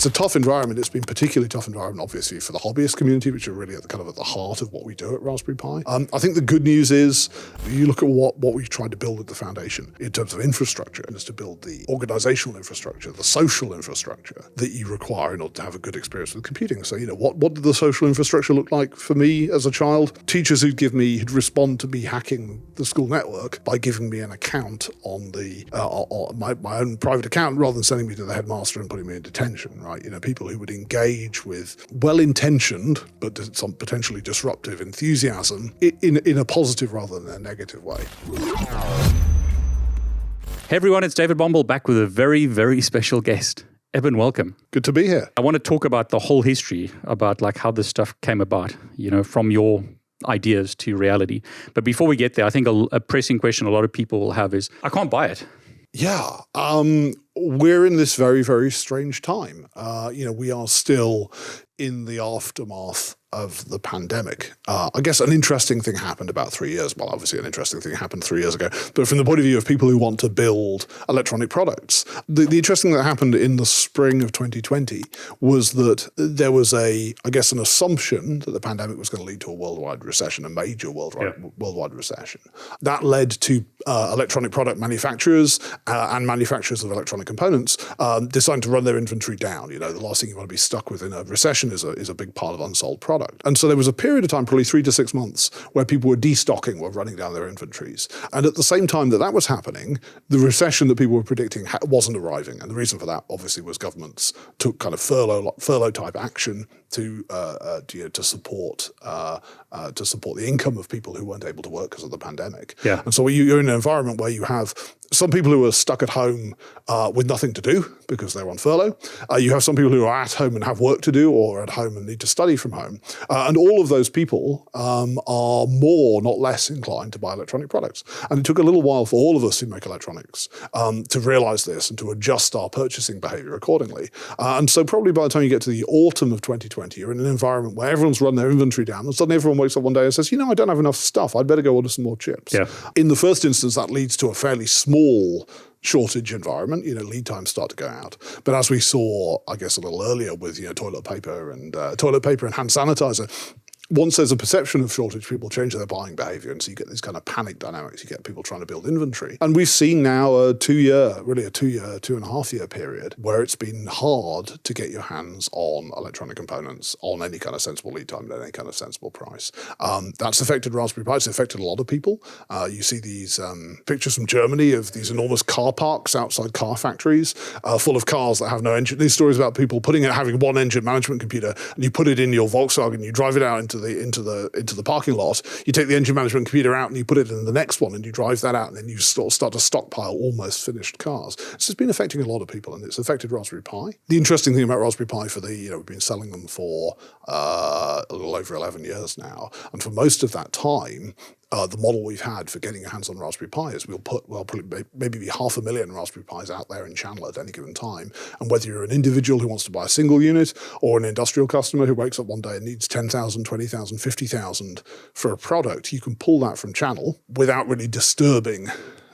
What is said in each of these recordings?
it's a tough environment. It's been particularly tough environment, obviously, for the hobbyist community, which are really at the, kind of at the heart of what we do at Raspberry Pi. Um, I think the good news is you look at what, what we've tried to build at the foundation in terms of infrastructure, is to build the organizational infrastructure, the social infrastructure that you require in order to have a good experience with computing. So, you know, what, what did the social infrastructure look like for me as a child? Teachers who'd give me, who'd respond to me hacking the school network by giving me an account on the, uh, on my, my own private account rather than sending me to the headmaster and putting me in detention, right? You know, people who would engage with well-intentioned but some potentially disruptive enthusiasm in, in a positive rather than a negative way. Hey everyone, it's David Bombal back with a very, very special guest. Eben, welcome. Good to be here. I want to talk about the whole history, about like how this stuff came about, you know, from your ideas to reality. But before we get there, I think a, a pressing question a lot of people will have is I can't buy it. Yeah. Um, we're in this very, very strange time. Uh, you know, we are still in the aftermath of the pandemic. Uh, I guess an interesting thing happened about three years. Well, obviously, an interesting thing happened three years ago. But from the point of view of people who want to build electronic products, the, the interesting thing that happened in the spring of 2020 was that there was a, I guess, an assumption that the pandemic was going to lead to a worldwide recession, a major worldwide yeah. worldwide recession. That led to uh, electronic product manufacturers uh, and manufacturers of electronic components um, deciding to run their inventory down. You know, the last thing you want to be stuck with in a recession is a is a big pile of unsold product product. And so there was a period of time, probably three to six months, where people were destocking, were running down their inventories. And at the same time that that was happening, the recession that people were predicting wasn't arriving. And the reason for that, obviously, was governments took kind of furlough furlough type action to uh, uh, to, you know, to support uh, uh, to support the income of people who weren't able to work because of the pandemic. Yeah. And so you're in an environment where you have some people who are stuck at home uh, with nothing to do because they're on furlough. Uh, you have some people who are at home and have work to do or at home and need to study from home. Uh, and all of those people um, are more, not less inclined to buy electronic products. And it took a little while for all of us who make electronics um, to realize this and to adjust our purchasing behavior accordingly. Uh, and so probably by the time you get to the autumn of 2020, you're in an environment where everyone's run their inventory down and suddenly everyone wakes up one day and says, you know, I don't have enough stuff. I'd better go order some more chips. Yeah. In the first instance, that leads to a fairly small shortage environment, you know, lead times start to go out. But as we saw, I guess a little earlier with you know toilet paper and uh, toilet paper and hand sanitizer, once there's a perception of shortage, people change their buying behavior. And so you get these kind of panic dynamics. You get people trying to build inventory. And we've seen now a two year, really a two year, two and a half year period where it's been hard to get your hands on electronic components on any kind of sensible lead time at any kind of sensible price. Um, that's affected Raspberry Pi. It's affected a lot of people. Uh, you see these um, pictures from Germany of these enormous car parks outside car factories uh, full of cars that have no engine. These stories about people putting it, having one engine management computer and you put it in your Volkswagen, you drive it out into the into the into the parking lot. You take the engine management computer out and you put it in the next one, and you drive that out, and then you start, start to stockpile almost finished cars. This has been affecting a lot of people, and it's affected Raspberry Pi. The interesting thing about Raspberry Pi for the you know we've been selling them for uh, a little over eleven years now, and for most of that time, uh, the model we've had for getting your hands on Raspberry Pi is we'll put, well, probably maybe be half a million Raspberry Pis out there in channel at any given time. And whether you're an individual who wants to buy a single unit or an industrial customer who wakes up one day and needs 10,000, 20,000, 50,000 for a product, you can pull that from channel without really disturbing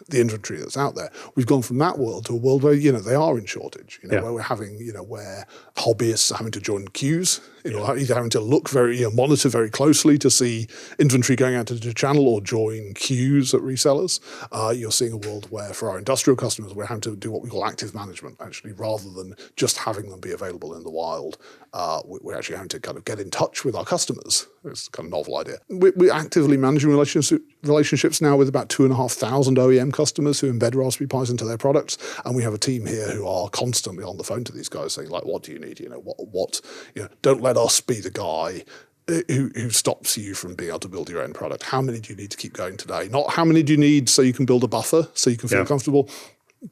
the inventory that's out there. We've gone from that world to a world where, you know, they are in shortage, you know, yeah. where we're having, you know, where hobbyists are having to join queues you know, either having to look very, you know, monitor very closely to see inventory going out into the channel or join queues at resellers. Uh, you're seeing a world where, for our industrial customers, we're having to do what we call active management, actually, rather than just having them be available in the wild. Uh, we're actually having to kind of get in touch with our customers. It's kind of novel idea. We're actively managing relationships now with about two and a half thousand OEM customers who embed Raspberry Pis into their products, and we have a team here who are constantly on the phone to these guys saying, like, "What do you need? You know, what, what, you know, don't let us be the guy who, who stops you from being able to build your own product. How many do you need to keep going today? Not how many do you need so you can build a buffer, so you can feel yeah. comfortable,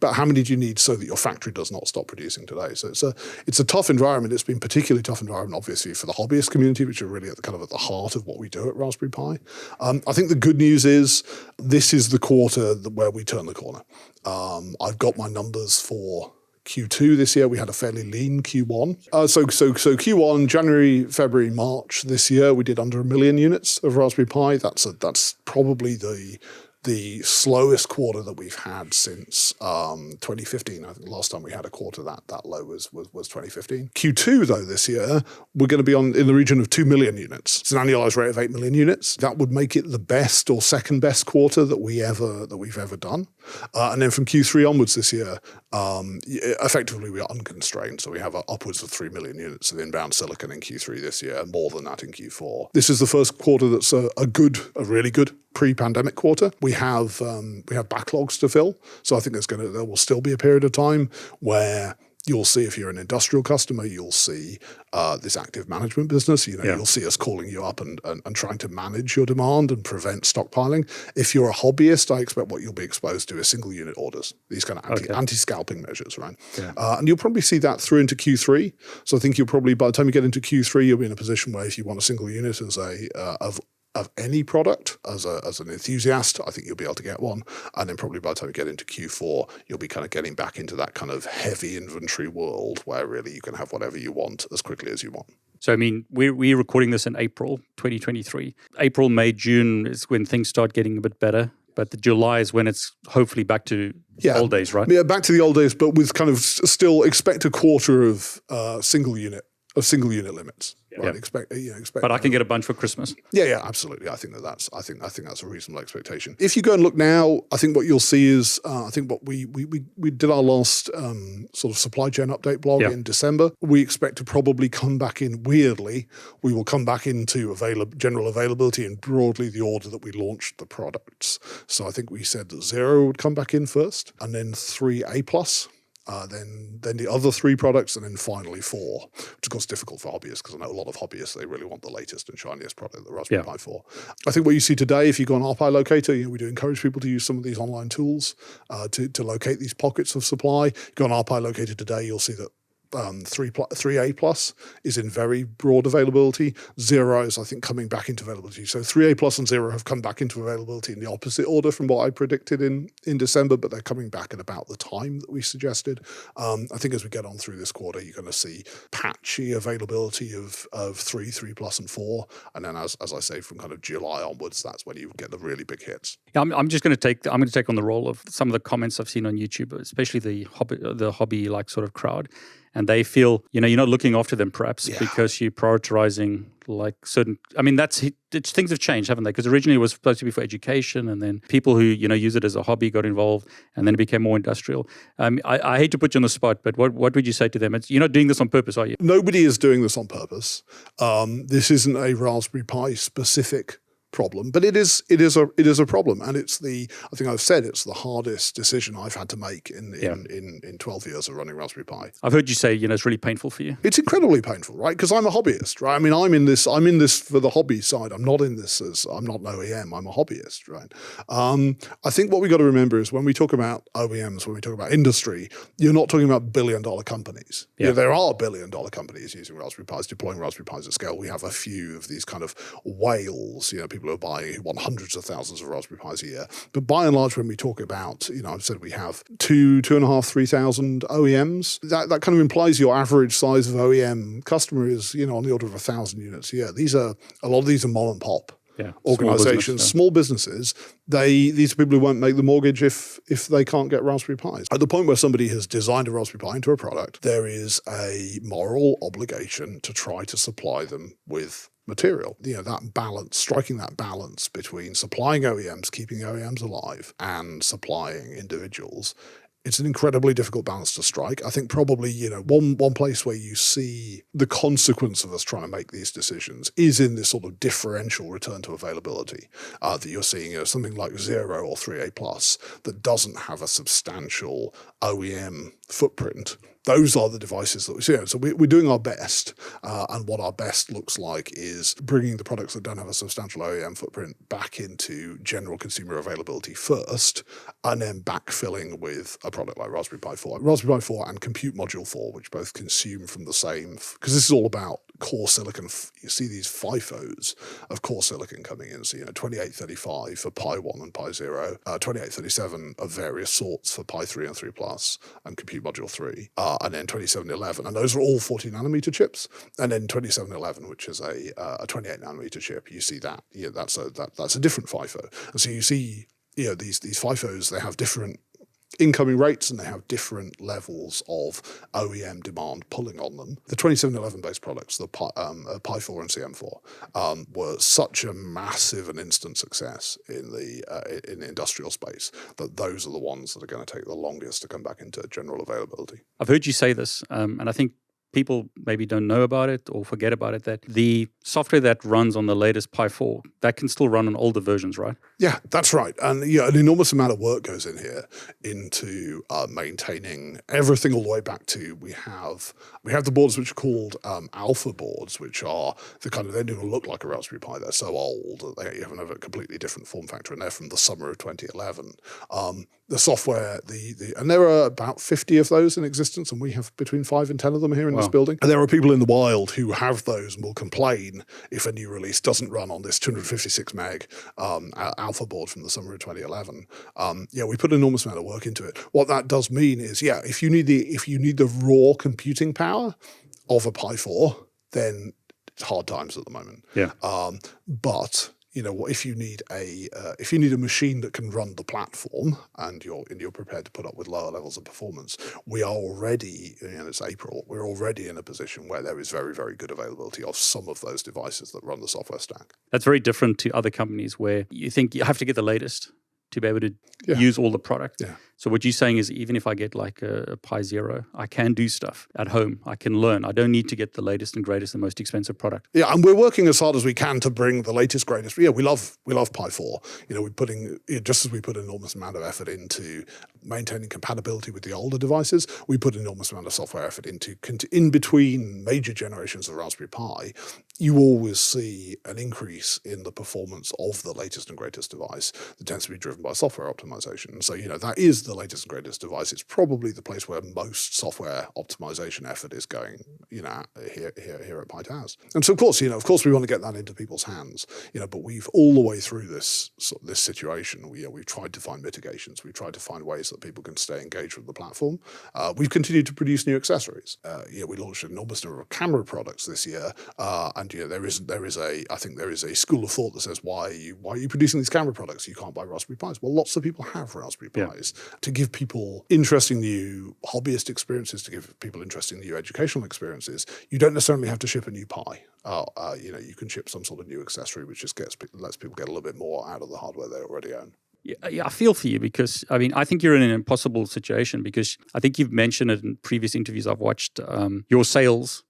but how many do you need so that your factory does not stop producing today? So it's a it's a tough environment. It's been particularly tough environment, obviously, for the hobbyist community, which are really at the, kind of at the heart of what we do at Raspberry Pi. Um, I think the good news is this is the quarter where we turn the corner. Um, I've got my numbers for Q2 this year. We had a fairly lean Q1. Uh, so, so, so Q1, January, February, March this year, we did under a million units of Raspberry Pi. That's a, that's probably the the slowest quarter that we've had since um, 2015. I think the last time we had a quarter that that low was, was was 2015. Q2 though this year we're going to be on in the region of two million units. It's an annualized rate of eight million units. That would make it the best or second best quarter that we ever that we've ever done. Uh, and then from Q3 onwards this year, um, effectively we are unconstrained. So we have upwards of 3 million units of inbound silicon in Q3 this year, more than that in Q4. This is the first quarter that's a, a good, a really good pre-pandemic quarter. We have um, we have backlogs to fill, so I think there's going to there will still be a period of time where you'll see if you're an industrial customer, you'll see uh, this active management business. You know, yeah. you'll see us calling you up and, and, and, trying to manage your demand and prevent stockpiling. If you're a hobbyist, I expect what you'll be exposed to is single unit orders, these kind of anti, okay. anti-scalping measures, right? Yeah. Uh, and you'll probably see that through into Q3. So I think you'll probably, by the time you get into Q3, you'll be in a position where if you want a single unit as a uh, of of any product as a as an enthusiast, I think you'll be able to get one. And then probably by the time you get into Q4, you'll be kind of getting back into that kind of heavy inventory world where really you can have whatever you want as quickly as you want. So I mean, we're we're recording this in April 2023. April, May, June is when things start getting a bit better. But the July is when it's hopefully back to yeah. old days, right? Yeah, back to the old days, but with kind of still expect a quarter of uh, single unit of single unit limits. Right? Yeah. Expect, you know, expect. But I can get a bunch for Christmas. Yeah, yeah, absolutely. I think that that's I think I think that's a reasonable expectation. If you go and look now, I think what you'll see is uh, I think what we we we, we did our last um, sort of supply chain update blog yeah. in December. We expect to probably come back in weirdly. We will come back into avail- general availability and broadly the order that we launched the products. So I think we said that zero would come back in first, and then three A plus uh, then then the other three products, and then finally four, which of course is difficult for hobbyists because I know a lot of hobbyists they really want the latest and shiniest product, the Raspberry yeah. Pi 4. I think what you see today, if you go on RPi Locator, you know, we do encourage people to use some of these online tools uh, to to locate these pockets of supply. Go on RPi Locator today, you'll see that um, 3 3A plus is in very broad availability. Zero is, I think, coming back into availability. So 3A plus and zero have come back into availability in the opposite order from what I predicted in, in December, but they're coming back at about the time that we suggested. Um, I think as we get on through this quarter, you're going to see patchy availability of, of 3, 3 plus, and 4. And then, as, as I say, from kind of July onwards, that's when you get the really big hits. Yeah, I'm, I'm just going to take I'm going to take on the role of some of the comments I've seen on YouTube, especially the hobby the hobby like sort of crowd and they feel you know you're not looking after them perhaps yeah. because you're prioritizing like certain i mean that's things have changed haven't they? Because originally it was supposed to be for education and then people who you know use it as a hobby got involved and then it became more industrial. Um, I, I, hate to put you on the spot but what, what would you say to them? It's, you're not doing this on purpose are you? Nobody is doing this on purpose. Um, this isn't a raspberry pi specific problem, but it is it is a it is a problem, and it's the I think I've said it's the hardest decision I've had to make in in, yeah. in, in, twelve years of running Raspberry Pi. I've heard you say you know it's really painful for you. It's incredibly painful, right? Because I'm a hobbyist, right? I mean, I'm in this I'm in this for the hobby side. I'm not in this as I'm not an OEM. I'm a hobbyist, right? Um, I think what we got to remember is when we talk about OEMs, when we talk about industry, you're not talking about billion dollar companies. Yeah. You know, there are billion dollar companies using Raspberry Pis, deploying Raspberry Pis at scale. We have a few of these kind of whales, you know, people who are buying who want hundreds of thousands of Raspberry Pis a year. But by and large, when we talk about, you know, I've said we have two, two and a half, three thousand OEMs. That that kind of implies your average size of OEM customer is, you know, on the order of a thousand units a year. These are a lot of these are mom and pop. Yeah, organizations, small, business, yeah. small, businesses, they these are people who won't make the mortgage if if they can't get Raspberry Pis. At the point where somebody has designed a Raspberry Pi into a product, there is a moral obligation to try to supply them with material. You know, that balance, striking that balance between supplying OEMs, keeping OEMs alive, and supplying individuals. It's an incredibly difficult balance to strike. I think probably, you know, one one place where you see the consequence of us trying to make these decisions is in this sort of differential return to availability uh, that you're seeing, you know, something like zero or 3A plus that doesn't have a substantial OEM footprint those are the devices that we see. So we, are doing our best, uh, and what our best looks like is bringing the products that don't have a substantial OEM footprint back into general consumer availability first, and then backfilling with a product like Raspberry Pi 4, Raspberry Pi 4 and Compute Module 4, which both consume from the same. Because this is all about core silicon. You see these FIFOs of core silicon coming in. So, you know, 2835 for Pi 1 and Pi 0, uh, 2837 of various sorts for Pi 3 and 3 Plus, and Compute Module 3. Uh, and then 2711. And those are all 40 nanometer chips. And then 2711, which is a, uh, a 28 nanometer chip, you see that. Yeah, that's a, that, that's a different FIFO. And so you see you know these these FIFOs they have different incoming rates and they have different levels of OEM demand pulling on them. The 2711 based products, the Pi, um, uh, Pi 4 and CM4, um, were such a massive and instant success in the uh, in the industrial space that those are the ones that are going to take the longest to come back into general availability. I've heard you say this, um, and I think people maybe don't know about it or forget about it that the software that runs on the latest Pi 4 that can still run on older versions, right? Yeah, that's right. And yeah, an enormous amount of work goes in here into uh, maintaining everything all the way back to we have we have the boards which are called um, alpha boards, which are the kind of they don't look like a Raspberry Pi. They're so old that they have a completely different form factor, and they're from the summer of 2011. Um, the software, the the and there are about 50 of those in existence, and we have between five and ten of them here in wow. this building. And there are people in the wild who have those and will complain if a new release doesn't run on this 256 meg um, alpha board from the summer of 2011. Um, yeah, we put an enormous amount of work into it. What that does mean is, yeah, if you need the if you need the raw computing power of a Pi 4, then it's hard times at the moment. Yeah. Um, but you know, if you need a uh, if you need a machine that can run the platform and you're and you're prepared to put up with lower levels of performance, we are already, you know, it's April, we're already in a position where there is very very good availability of some of those devices that run the software stack. That's very different to other companies where you think you have to get the latest to be able to yeah. use all the product. Yeah. So what you're saying is, even if I get like a, a, Pi Zero, I can do stuff at home. I can learn. I don't need to get the latest and greatest and most expensive product. Yeah, and we're working as hard as we can to bring the latest, greatest. Yeah, we love we love Pi Four. You know, we're putting just as we put an enormous amount of effort into maintaining compatibility with the older devices, we put an enormous amount of software effort into in between major generations of Raspberry Pi. You always see an increase in the performance of the latest and greatest device that tends to be driven by software optimization. So you know that is the latest and greatest device. It's probably the place where most software optimization effort is going, you know, here here, here at Pi Towers. And so of course, you know, of course we want to get that into people's hands, you know, but we've all the way through this this situation, we, you know, we've tried to find mitigations. We've tried to find ways that people can stay engaged with the platform. Uh, we've continued to produce new accessories. Uh, you know, we launched an enormous number of camera products this year, uh, and you know, there is there is a I think there is a school of thought that says why are you why are you producing these camera products? You can't buy Raspberry Pis. Well, lots of people have Raspberry Pis. To give people interesting new hobbyist experiences, to give people interesting new educational experiences, you don't necessarily have to ship a new Pi. Uh, uh, you know, you can ship some sort of new accessory, which just gets lets people get a little bit more out of the hardware they already own. Yeah, yeah, I feel for you because I mean I think you're in an impossible situation because I think you've mentioned it in previous interviews I've watched. Um, your sales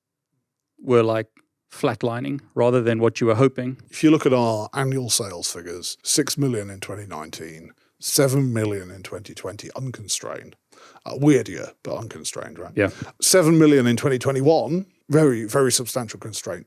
were like flatlining rather than what you were hoping. If you look at our annual sales figures, six million in 2019, 7 million in 2020 unconstrained. Uh, weird year, but unconstrained, right? Yeah. 7 million in 2021, very, very substantial constraint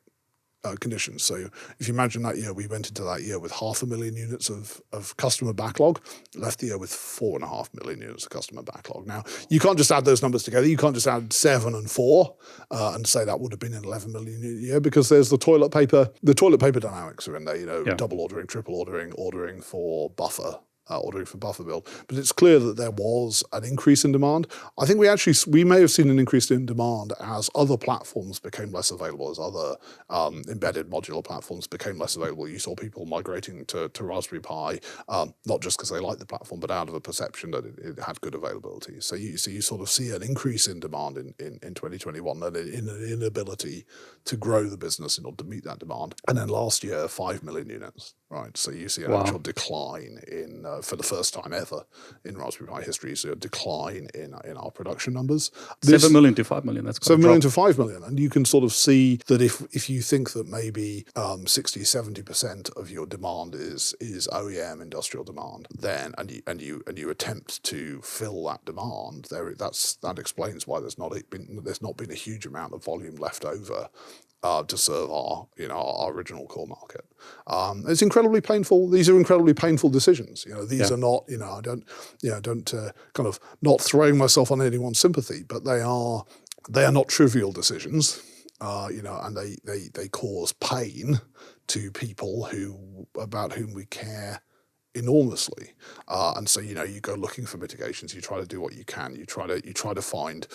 uh, conditions. So if you imagine that year, we went into that year with half a million units of, of customer backlog, left the year with four and a half million units of customer backlog. Now, you can't just add those numbers together. You can't just add seven and four uh, and say that would have been an 11 million year because there's the toilet paper. The toilet paper dynamics are in there, you know, yeah. double ordering, triple ordering, ordering for buffer uh, ordering for buffer build. But it's clear that there was an increase in demand. I think we actually we may have seen an increase in demand as other platforms became less available, as other um, embedded modular platforms became less available. You saw people migrating to, to Raspberry Pi, um, not just because they liked the platform, but out of a perception that it, it, had good availability. So you so you sort of see an increase in demand in, in, in 2021 and in an inability to grow the business in order to meet that demand. And then last year, five million units right? So you see an wow. actual decline in, uh, for the first time ever in Raspberry Pi history, so a decline in in our production numbers. This, seven million to five million. That's seven million to five million, and you can sort of see that if if you think that maybe um, 60 70 percent of your demand is is OEM industrial demand, then and you and you and you attempt to fill that demand, there that's that explains why there's not been there's not been a huge amount of volume left over uh, to serve our you know our original core market. Um, it's incredibly painful. These are incredibly painful decisions. You know, these yeah. are not you know I don't you know don't uh, kind of not throwing myself on anyone's sympathy, but they are they are not trivial decisions. Uh, you know, and they, they they cause pain to people who about whom we care enormously. Uh, and so you know you go looking for mitigations. You try to do what you can. You try to you try to find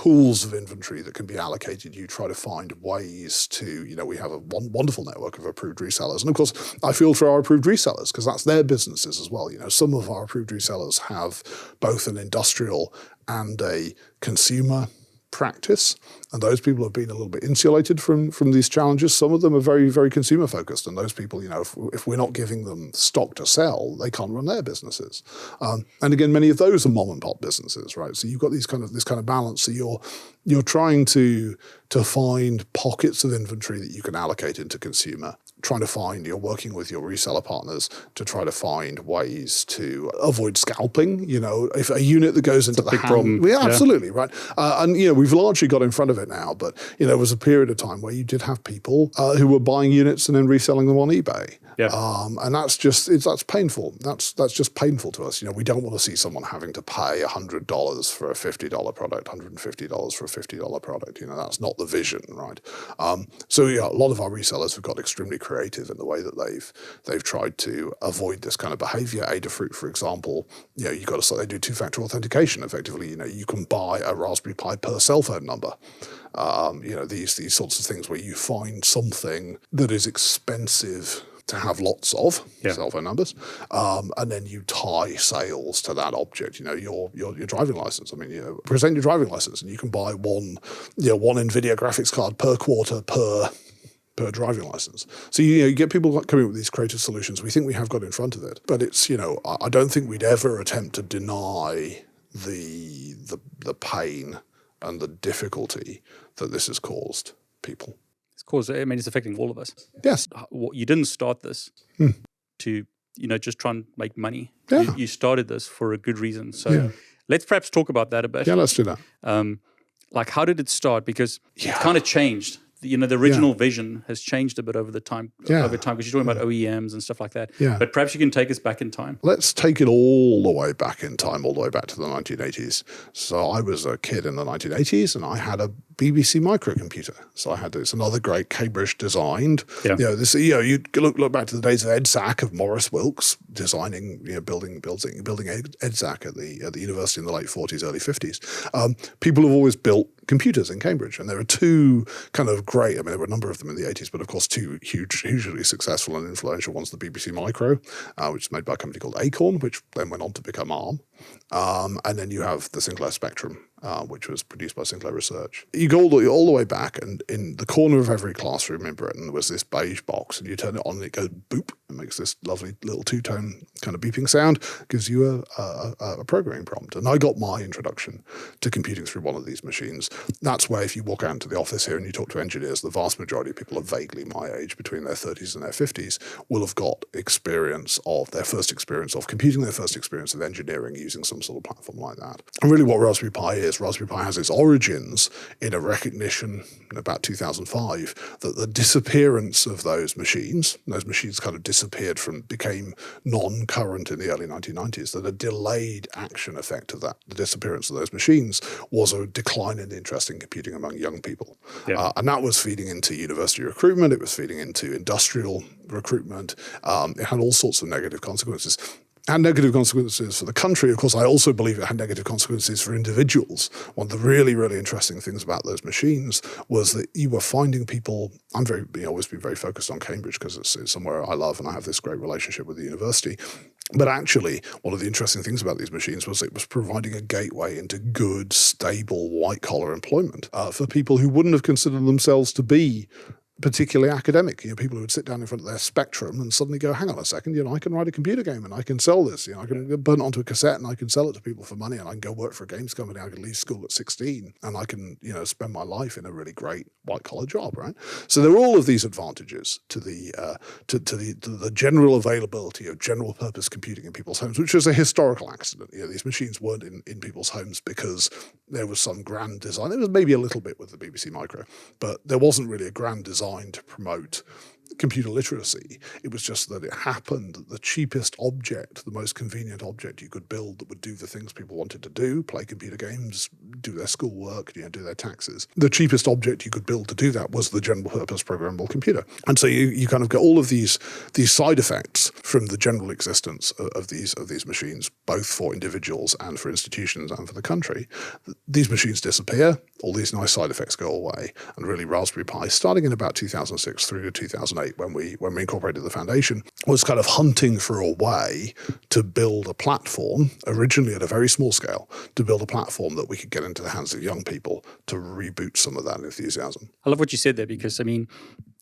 pools of inventory that can be allocated. You try to find ways to, you know, we have a wonderful network of approved resellers. And of course, I feel for our approved resellers because that's their businesses as well. You know, some of our approved resellers have both an industrial and a consumer practice. And those people have been a little bit insulated from from these challenges. Some of them are very, very consumer focused. And those people, you know, if, if we're not giving them stock to sell, they can't run their businesses. Um, and again, many of those are mom and pop businesses, right? So you've got these kind of this kind of balance. So you're you're trying to to find pockets of inventory that you can allocate into consumer trying to find, you're working with your reseller partners to try to find ways to avoid scalping. You know, if a unit that goes into the big hand, problem. yeah, Yeah. absolutely right. Uh, and you know, we've largely got in front of it now, but you know, there was a period of time where you did have people uh, who were buying units and then reselling them on eBay. Yeah. Um, and that's just it's, that's painful. That's that's just painful to us. You know, we don't want to see someone having to pay hundred dollars for a fifty dollar product, hundred and fifty dollars for a fifty dollar product. You know, that's not the vision, right? Um, so yeah, a lot of our resellers have got extremely creative in the way that they've they've tried to avoid this kind of behavior. Adafruit, for example, you know, you got to say they do two factor authentication. Effectively, you know, you can buy a Raspberry Pi per cell phone number. Um, you know, these these sorts of things where you find something that is expensive to have lots of Yeah. cell phone numbers, um, and then you tie sales to that object. You know, your your, your driving license. I mean, you know, present your driving license, and you can buy one, you know, one Nvidia graphics card per quarter per per driving license. So you, know, you get people coming up with these creative solutions. We think we have got in front of it, but it's you know I, don't think we'd ever attempt to deny the the the pain and the difficulty that this has caused people. It's caused. I mean, it's affecting all of us. Yes, You didn't start this to, you know, just try and make money. Yeah. You, you started this for a good reason. So Yeah. let's perhaps talk about that a bit. yeah, let's do that. Um, like, how did it start? Because Yeah. it's kind of changed. You know, the original vision has changed a bit over the time. Yeah. Over time, because you're talking about OEMs and stuff like that. Yeah. But perhaps you can take us back in time. Let's take it all the way back in time, all the way back to the 1980s. So I was a kid in the 1980s, and I had a BBC microcomputer. So I had this another great Cambridge designed. Yeah. You know, this. You know, you look look back to the days of EDSAC of Maurice Wilkes designing, you know, building building building Ed- EDSAC at the at the university in the late 40s, early 50s. Um, people have always built computers in Cambridge, and there are two kind of great. I mean, there were a number of them in the 80s, but of course, two huge, hugely successful and influential ones: the BBC Micro, uh, which is made by a company called Acorn, which then went on to become ARM, um, and then you have the Sinclair Spectrum, uh, which was produced by Sinclair Research. You go all the, all the way back, and in the corner of every classroom in Britain was this beige box, and you turn it on, and it goes boop, and makes this lovely little two tone kind of beeping sound, gives you a, a, a- a programming prompt. And I got my introduction to computing through one of these machines. That's where, if you walk out into the office here and you talk to engineers, the vast majority of people are vaguely my age, between their 30s and their 50s, will have got experience of their first experience of computing, their first experience of engineering using some sort of platform like that. And really, what Raspberry Pi is, Raspberry Pi has its origins in a recognition in about 2005 that the disappearance of those machines, those machines kind of disappeared from, became non current in the early 1990s, that a delayed action effect of that, the disappearance of those machines, was a decline in interest in computing among young people. Yeah. Uh, and that was feeding into university recruitment, it was feeding into industrial recruitment, um, it had all sorts of negative consequences. Had negative consequences for the country. Of course, I also believe it had negative consequences for individuals. One of the really, really interesting things about those machines was that you were finding people. I'm very, you know, always been very focused on Cambridge because it's, it's somewhere I love and I have this great relationship with the university. But actually, one of the interesting things about these machines was it was providing a gateway into good, stable, white collar employment uh, for people who wouldn't have considered themselves to be particularly academic. You know, people who would sit down in front of their Spectrum and suddenly go, "Hang on a second, you know, I can write a computer game and I can sell this. You know, I can burn it onto a cassette and I can sell it to people for money and I can go work for a games company. I can leave school at 16 and I can, you know, spend my life in a really great white collar job, right? So there are all of these advantages to the uh, to, to the to the general availability of general purpose computing in people's homes, which was a historical accident. You know, these machines weren't in, in people's homes because there was some grand design. There was maybe a little bit with the BBC Micro, but there wasn't really a grand design to promote computer literacy. It was just that it happened that the cheapest object, the most convenient object you could build that would do the things people wanted to do, play computer games, do their schoolwork, you know, do their taxes. The cheapest object you could build to do that was the general purpose programmable computer. And so you, you kind of get all of these these side effects from the general existence of, of these of these machines, both for individuals and for institutions and for the country. These machines disappear. All these nice side effects go away, and really Raspberry Pi, starting in about 2006 through to 2008, when we when we incorporated the foundation, was kind of hunting for a way to build a platform, originally at a very small scale, to build a platform that we could get into the hands of young people to reboot some of that enthusiasm. I love what you said there because I mean,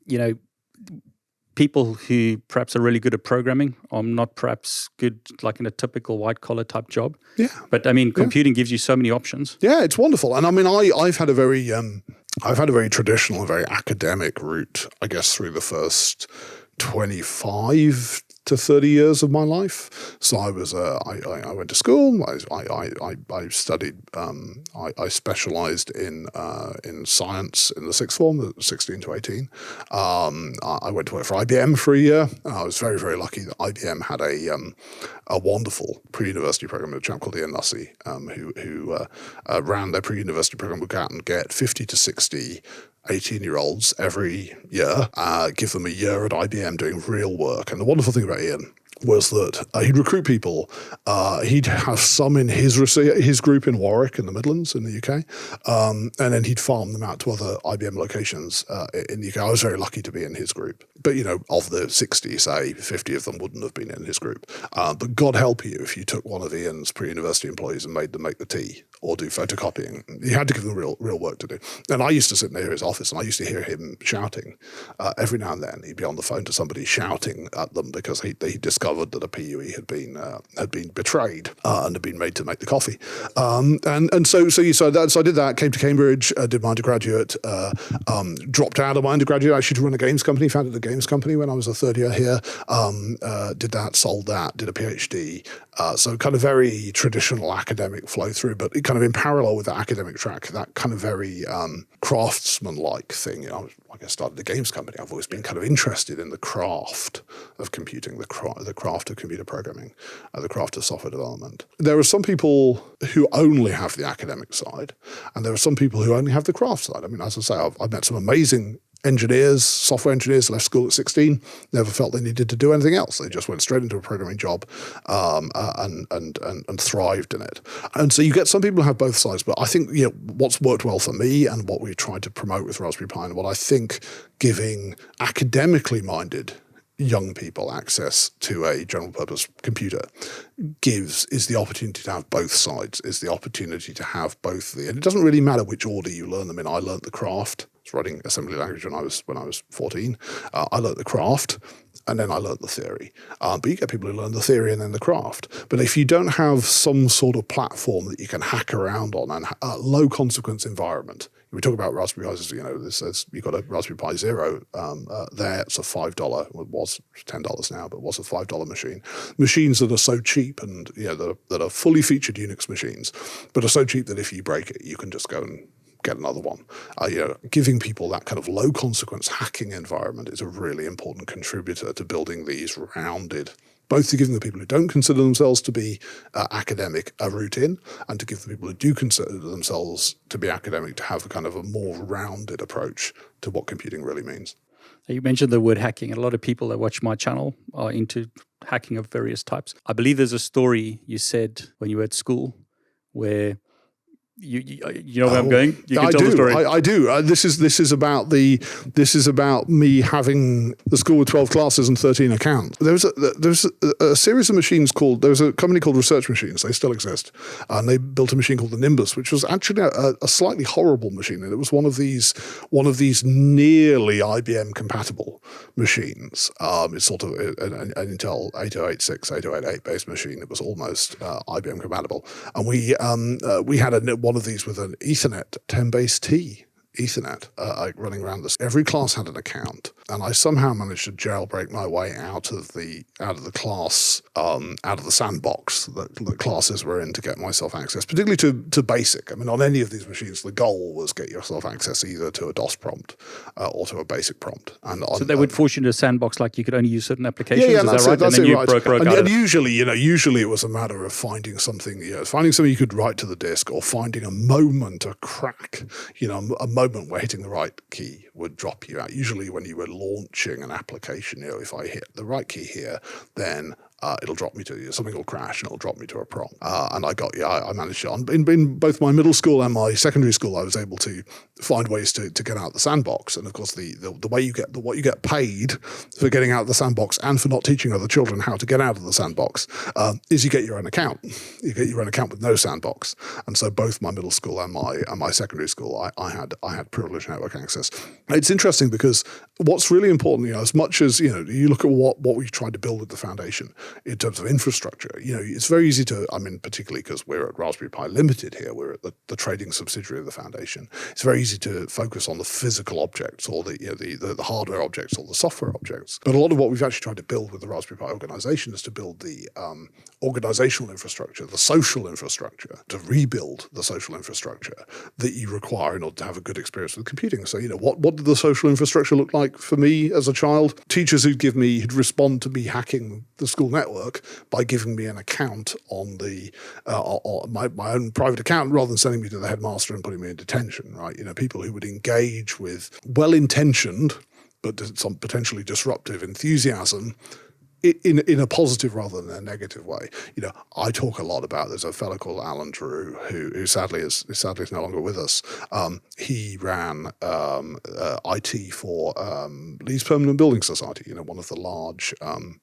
you know, people who perhaps are really good at programming are not perhaps good like in a typical white collar type job. Yeah. But I mean, computing yeah. gives you so many options. Yeah, it's wonderful. And I mean, I, I've had a very, um, I've had a very traditional very academic route, I guess, through the first 25 to 30 years of my life. So I was, uh, I, I, went to school. I, I, I, I studied. Um, I, I specialised in uh, in science in the sixth form, 16 to 18. Um, I went to work for IBM for a year. I was very very lucky that IBM had a um, a wonderful pre-university program. A chap called Ian Nussey, um, who who uh, uh, ran their pre-university program, would go out and get 50 to 60 18 year olds every year, uh, give them a year at IBM doing real work. And the wonderful thing about Ian was that uh, he'd recruit people. Uh, he'd have some in his his group in Warwick in the Midlands in the UK, um, and then he'd farm them out to other IBM locations uh, in the UK. I was very lucky to be in his group, but you know, of the sixty, say fifty of them wouldn't have been in his group. Uh, but God help you if you took one of Ian's pre-university employees and made them make the tea or do photocopying. He had to give them real real work to do. And I used to sit near his office, and I used to hear him shouting uh, every now and then. He'd be on the phone to somebody shouting at them because he he discovered that a PUE had been uh, had been betrayed uh, and had been made to make the coffee. Um, and and so so so, that, so I did that. Came to Cambridge, uh, did my undergraduate, uh, um, dropped out of my undergraduate actually to run a games company. Founded a games company when I was a third year here. Um, uh, did that, sold that, did a PhD. So kind of very traditional academic flow through, but kind of in parallel with that academic track, that kind of very um, craftsman-like thing. You know, like I started a games company. I've always been kind of interested in the craft of computing, the, cra- the craft of computer programming, uh, the craft of software development. There are some people who only have the academic side, and there are some people who only have the craft side. I mean, as I say, I've, I've met some amazing engineers, software engineers, left school at 16, never felt they needed to do anything else. They just went straight into a programming job um, and, and, and, and thrived in it. And so you get some people who have both sides, but I think you know what's worked well for me and what we tried to promote with Raspberry Pi and what I think giving academically minded young people access to a general purpose computer gives is the opportunity to have both sides is the opportunity to have both the and it doesn't really matter which order you learn them in i learned the craft writing assembly language when I was when I was 14. Uh, I learned the craft, and then I learned the theory. Uh, but you get people who learn the theory and then the craft. But if you don't have some sort of platform that you can hack around on and a low consequence environment, we talk about Raspberry Pis, you know, this says you've got a Raspberry Pi Zero um, uh, there. It's a five dollar. It was ten dollars now, but was a five dollar machine. Machines that are so cheap and you know that are, that are fully featured Unix machines, but are so cheap that if you break it, you can just go and get another one. Uh, you know, giving people that kind of low consequence hacking environment is a really important contributor to building these rounded both to giving the people who don't consider themselves to be uh, academic a route in, and to give the people who do consider themselves to be academic to have a kind of a more rounded approach to what computing really means. You mentioned the word hacking, and a lot of people that watch my channel are into hacking of various types. I believe there's a story you said when you were at school where you, you, uh, you know where oh, I'm going. You can I tell do. the story. I, I do. Uh, this is this is about the this is about me having the school with twelve classes and thirteen accounts. There was a, there was a, a, series of machines called there was a company called Research Machines. They still exist, and they built a machine called the Nimbus, which was actually a, a slightly horrible machine. And it was one of these one of these nearly IBM compatible machines. Um, it's sort of an, an Intel 8086, 8088 based machine. It was almost uh, IBM compatible, and we um, uh, we had a one of these with an Ethernet 10 base T Ethernet uh, running around this. Every class had an account, and I somehow managed to jailbreak my way out of the out of the class, um, out of the sandbox that the classes were in to get myself access, particularly to, to basic. I mean, on any of these machines, the goal was get yourself access either to a DOS prompt uh, or to a basic prompt. And on, so they would force you into a sandbox, like you could only use certain applications. Yeah, yeah, that's that right? It, that's and it, right. broke, broke and, and usually, you know, usually it was a matter of finding something, you know, finding something you could write to the disk or finding a moment, a crack, you know, a moment where hitting the right key would drop you out. Usually, when you were launching an application, you know, if I hit the right key here, then uh, it'll drop me to something will crash and it'll drop me to a prom. Uh, and I got yeah, I, I managed it. On, in, in both my middle school and my secondary school, I was able to find ways to, to get out of the sandbox. And of course, the, the, the way you get the what you get paid for getting out of the sandbox and for not teaching other children how to get out of the sandbox um, is you get your own account. You get your own account with no sandbox. And so both my middle school and my and my secondary school, I, I had I had privileged network access. It's interesting because what's really important, you know, as much as you know, you look at what what we tried to build with the foundation in terms of infrastructure. You know, it's very easy to. I mean, particularly because we're at Raspberry Pi Limited here, we're at the, the trading subsidiary of the foundation. It's very easy to focus on the physical objects or the you know the, the, the hardware objects or the software objects. But a lot of what we've actually tried to build with the Raspberry Pi organization is to build the um, organizational infrastructure, the social infrastructure, to rebuild the social infrastructure that you require in order to have a good experience with computing. So, you know, what, what did the social infrastructure look like for me as a child? Teachers who'd give me, who'd respond to me hacking the school network by giving me an account on the, uh, on my, my own private account rather than sending me to the headmaster and putting me in detention, right? You know, people who would engage with well intentioned, but some potentially disruptive enthusiasm in in a positive rather than a negative way. You know, I talk a lot about. There's a fellow called Alan Drew who, who sadly is sadly is no longer with us. Um, he ran um, uh, IT for um, Leeds Permanent Building Society. You know, one of the large um,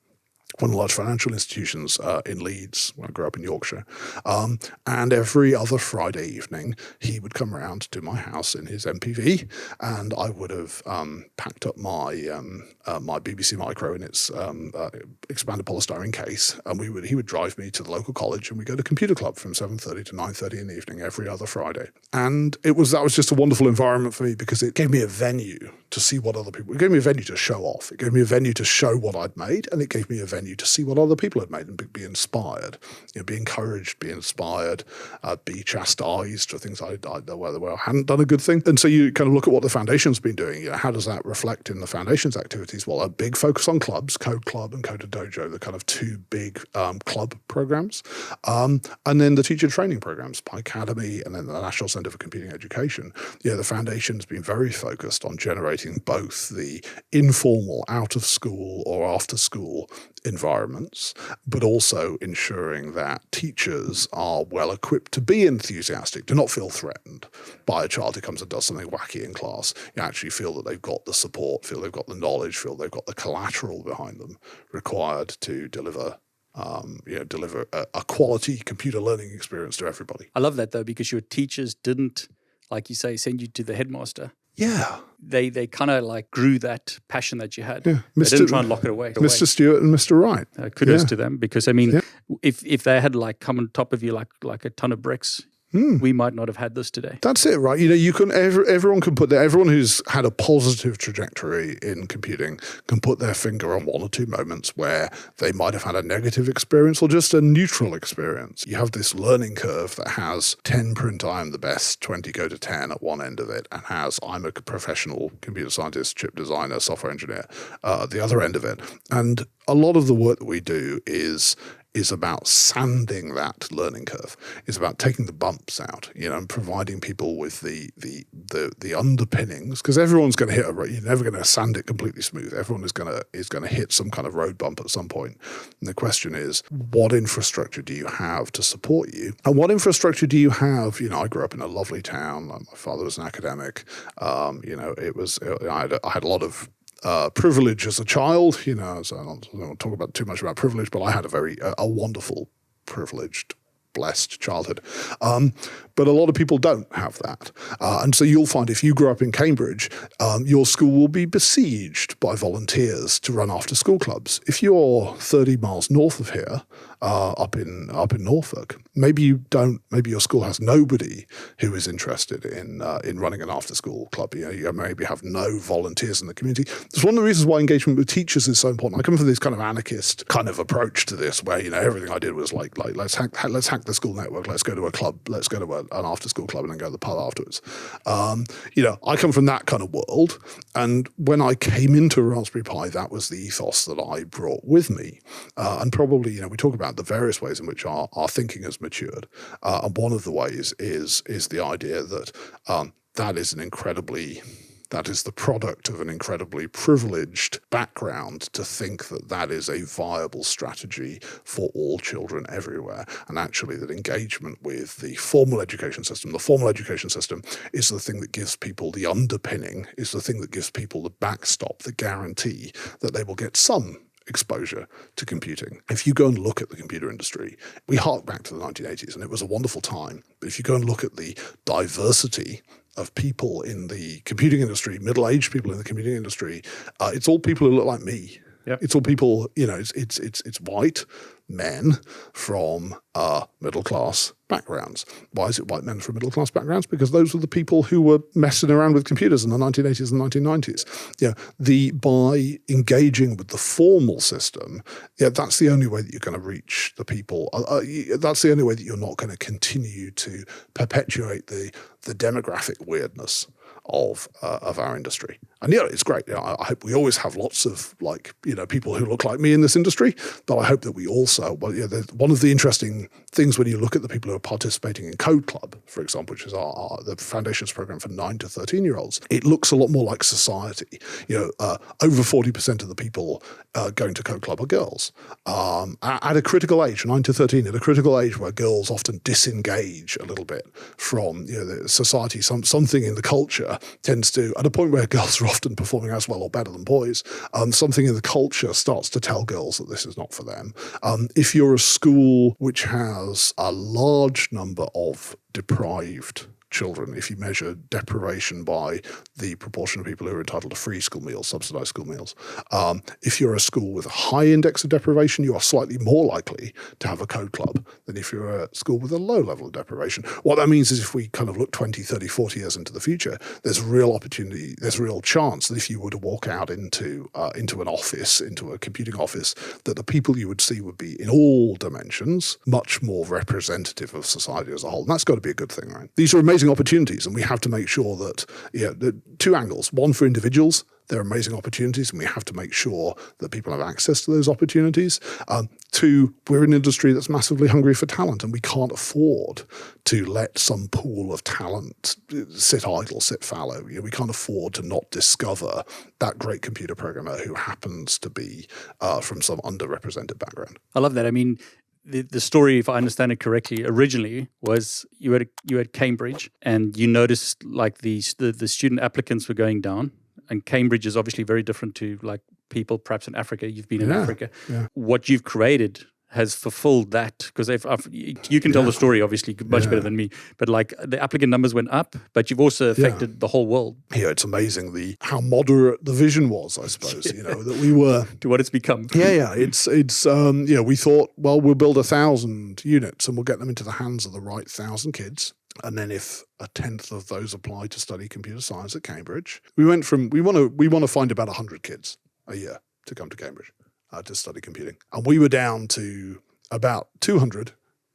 one of the large financial institutions uh, in Leeds, I grew up in Yorkshire. Um, and every other Friday evening, he would come around to my house in his MPV, and I would have um, packed up my um, uh, my BBC Micro in its um, uh, expanded polystyrene case, and we would he would drive me to the local college, and we go to computer club from seven thirty to nine thirty in the evening every other Friday. And it was that was just a wonderful environment for me because it gave me a venue to see what other people. It gave me a venue to show off. It gave me a venue to show what I'd made, and it gave me a venue to see what other people had made and be, inspired. You know, be encouraged, be inspired, uh, be chastised for things I, I where, where I hadn't done a good thing. And so you kind of look at what the foundation's been doing. You know, how does that reflect in the foundation's activities? Well, a big focus on clubs, Code Club and CoderDojo, the kind of two big um, club programs, um, and then the teacher training programs, Picademy, and then the National Centre for Computing Education. Yeah, the foundation's been very focused on generating both the informal out of school or after school environments, but also ensuring that teachers are well equipped to be enthusiastic, to not feel threatened by a child who comes and does something wacky in class. You actually feel that they've got the support, feel they've got the knowledge, feel they've got the collateral behind them required to deliver um, you know, deliver a, a, quality computer learning experience to everybody. I love that though, because your teachers didn't, like you say, send you to the headmaster. Yeah. They they kind of like grew that passion that you had. Yeah. Mr. They didn't try and lock it away. Mr. Stewart and Mr. Wright. Uh, kudos yeah. to them because I mean, yeah. if if they had like come on top of you like like a ton of bricks, Hmm. we might not have had this today. That's it, right? You know, you can every, everyone can put their everyone who's had a positive trajectory in computing can put their finger on one or two moments where they might have had a negative experience or just a neutral experience. You have this learning curve that has 10 print I'm the best, 20 go to 10 at one end of it, and has I'm a professional computer scientist, chip designer, software engineer uh, at the other end of it. And a lot of the work that we do is is about sanding that learning curve. It's about taking the bumps out, you know, and providing people with the the the, the underpinnings because everyone's going to hit a you're never going to sand it completely smooth. Everyone is going to is going to hit some kind of road bump at some point. And the question is, what infrastructure do you have to support you, and what infrastructure do you have? You know, I grew up in a lovely town. My father was an academic. Um, you know, it was I had, I had a lot of uh, privilege as a child. You know, so I don't, I don't, talk about too much about privilege, but I had a very a, a wonderful, privileged, blessed childhood. Um, but a lot of people don't have that. Uh, and so you'll find if you grow up in Cambridge, um, your school will be besieged by volunteers to run after school clubs. If you're 30 miles north of here, uh, up in up in Norfolk, maybe you don't. Maybe your school has nobody who is interested in uh, in running an after school club. You, know, you maybe have no volunteers in the community. It's one of the reasons why engagement with teachers is so important. I come from this kind of anarchist kind of approach to this, where you know everything I did was like like let's hack let's hack the school network, let's go to a club, let's go to a an after school club and then go to the pub afterwards. Um, you know, I come from that kind of world. And when I came into Raspberry Pi, that was the ethos that I brought with me. Uh, and probably, you know, we talk about the various ways in which our, our thinking has matured. Uh, and one of the ways is, is the idea that um, that is an incredibly That is the product of an incredibly privileged background to think that that is a viable strategy for all children everywhere. And actually, that engagement with the formal education system, the formal education system is the thing that gives people the underpinning, is the thing that gives people the backstop, the guarantee that they will get some exposure to computing. If you go and look at the computer industry, we hark back to the 1980s and it was a wonderful time. But if you go and look at the diversity of people in the computing industry, middle aged people in the computing industry, uh, it's all people who look like me. Yep. It's all people, you know, it's it's it's it's white men from uh, middle class backgrounds. Why is it white men from middle class backgrounds? Because those were the people who were messing around with computers in the 1980s and 1990s. Yeah, the by engaging with the formal system, yeah, that's the only way that you're going to reach the people. Uh, uh, that's the only way that you're not going to continue to perpetuate the the demographic weirdness of uh, of our industry. And yeah, it's great. You know, I, hope we always have lots of like you know people who look like me in this industry, but I hope that we also well, yeah, one of the interesting things when you look at the people who are participating in Code Club, for example, which is our, our the foundations program for nine to thirteen year olds, it looks a lot more like society. You know, uh, over forty percent of the people uh, going to Code Club are girls um, at a critical age, nine to thirteen, at a critical age where girls often disengage a little bit from you know society. Some something in the culture tends to, at a point where girls are often performing as well or better than boys, um, something in the culture starts to tell girls that this is not for them. Um, if you're a school which has a large number of deprived children if you measure deprivation by the proportion of people who are entitled to free school meals, subsidized school meals. Um, if you're a school with a high index of deprivation, you are slightly more likely to have a code club than if you're a school with a low level of deprivation. What that means is if we kind of look 20, 30, 40 years into the future, there's real opportunity, there's real chance that if you were to walk out into uh, into an office, into a computing office, that the people you would see would be in all dimensions much more representative of society as a whole. And that's got to be a good thing, right? These are amazing amazing opportunities, and we have to make sure that yeah, the two angles: one for individuals, they're amazing opportunities, and we have to make sure that people have access to those opportunities. Um, two, we're an industry that's massively hungry for talent, and we can't afford to let some pool of talent sit idle, sit fallow. You know, we can't afford to not discover that great computer programmer who happens to be uh, from some underrepresented background. I love that. I mean, the, the story, if I understand it correctly, originally was you had you had Cambridge and you noticed like the, the the student applicants were going down, and Cambridge is obviously very different to like people perhaps in Africa. You've been in yeah, Africa. Yeah. What you've created has fulfilled that because you can tell yeah. the story obviously much yeah. better than me but like the applicant numbers went up but you've also affected yeah. the whole world yeah it's amazing the how moderate the vision was i suppose you know that we were to what it's become yeah yeah it's it's um you know we thought well we'll build a thousand units and we'll get them into the hands of the right thousand kids and then if a tenth of those apply to study computer science at cambridge we went from we want to we want to find about 100 kids a year to come to cambridge uh, to study computing. And we were down to about 200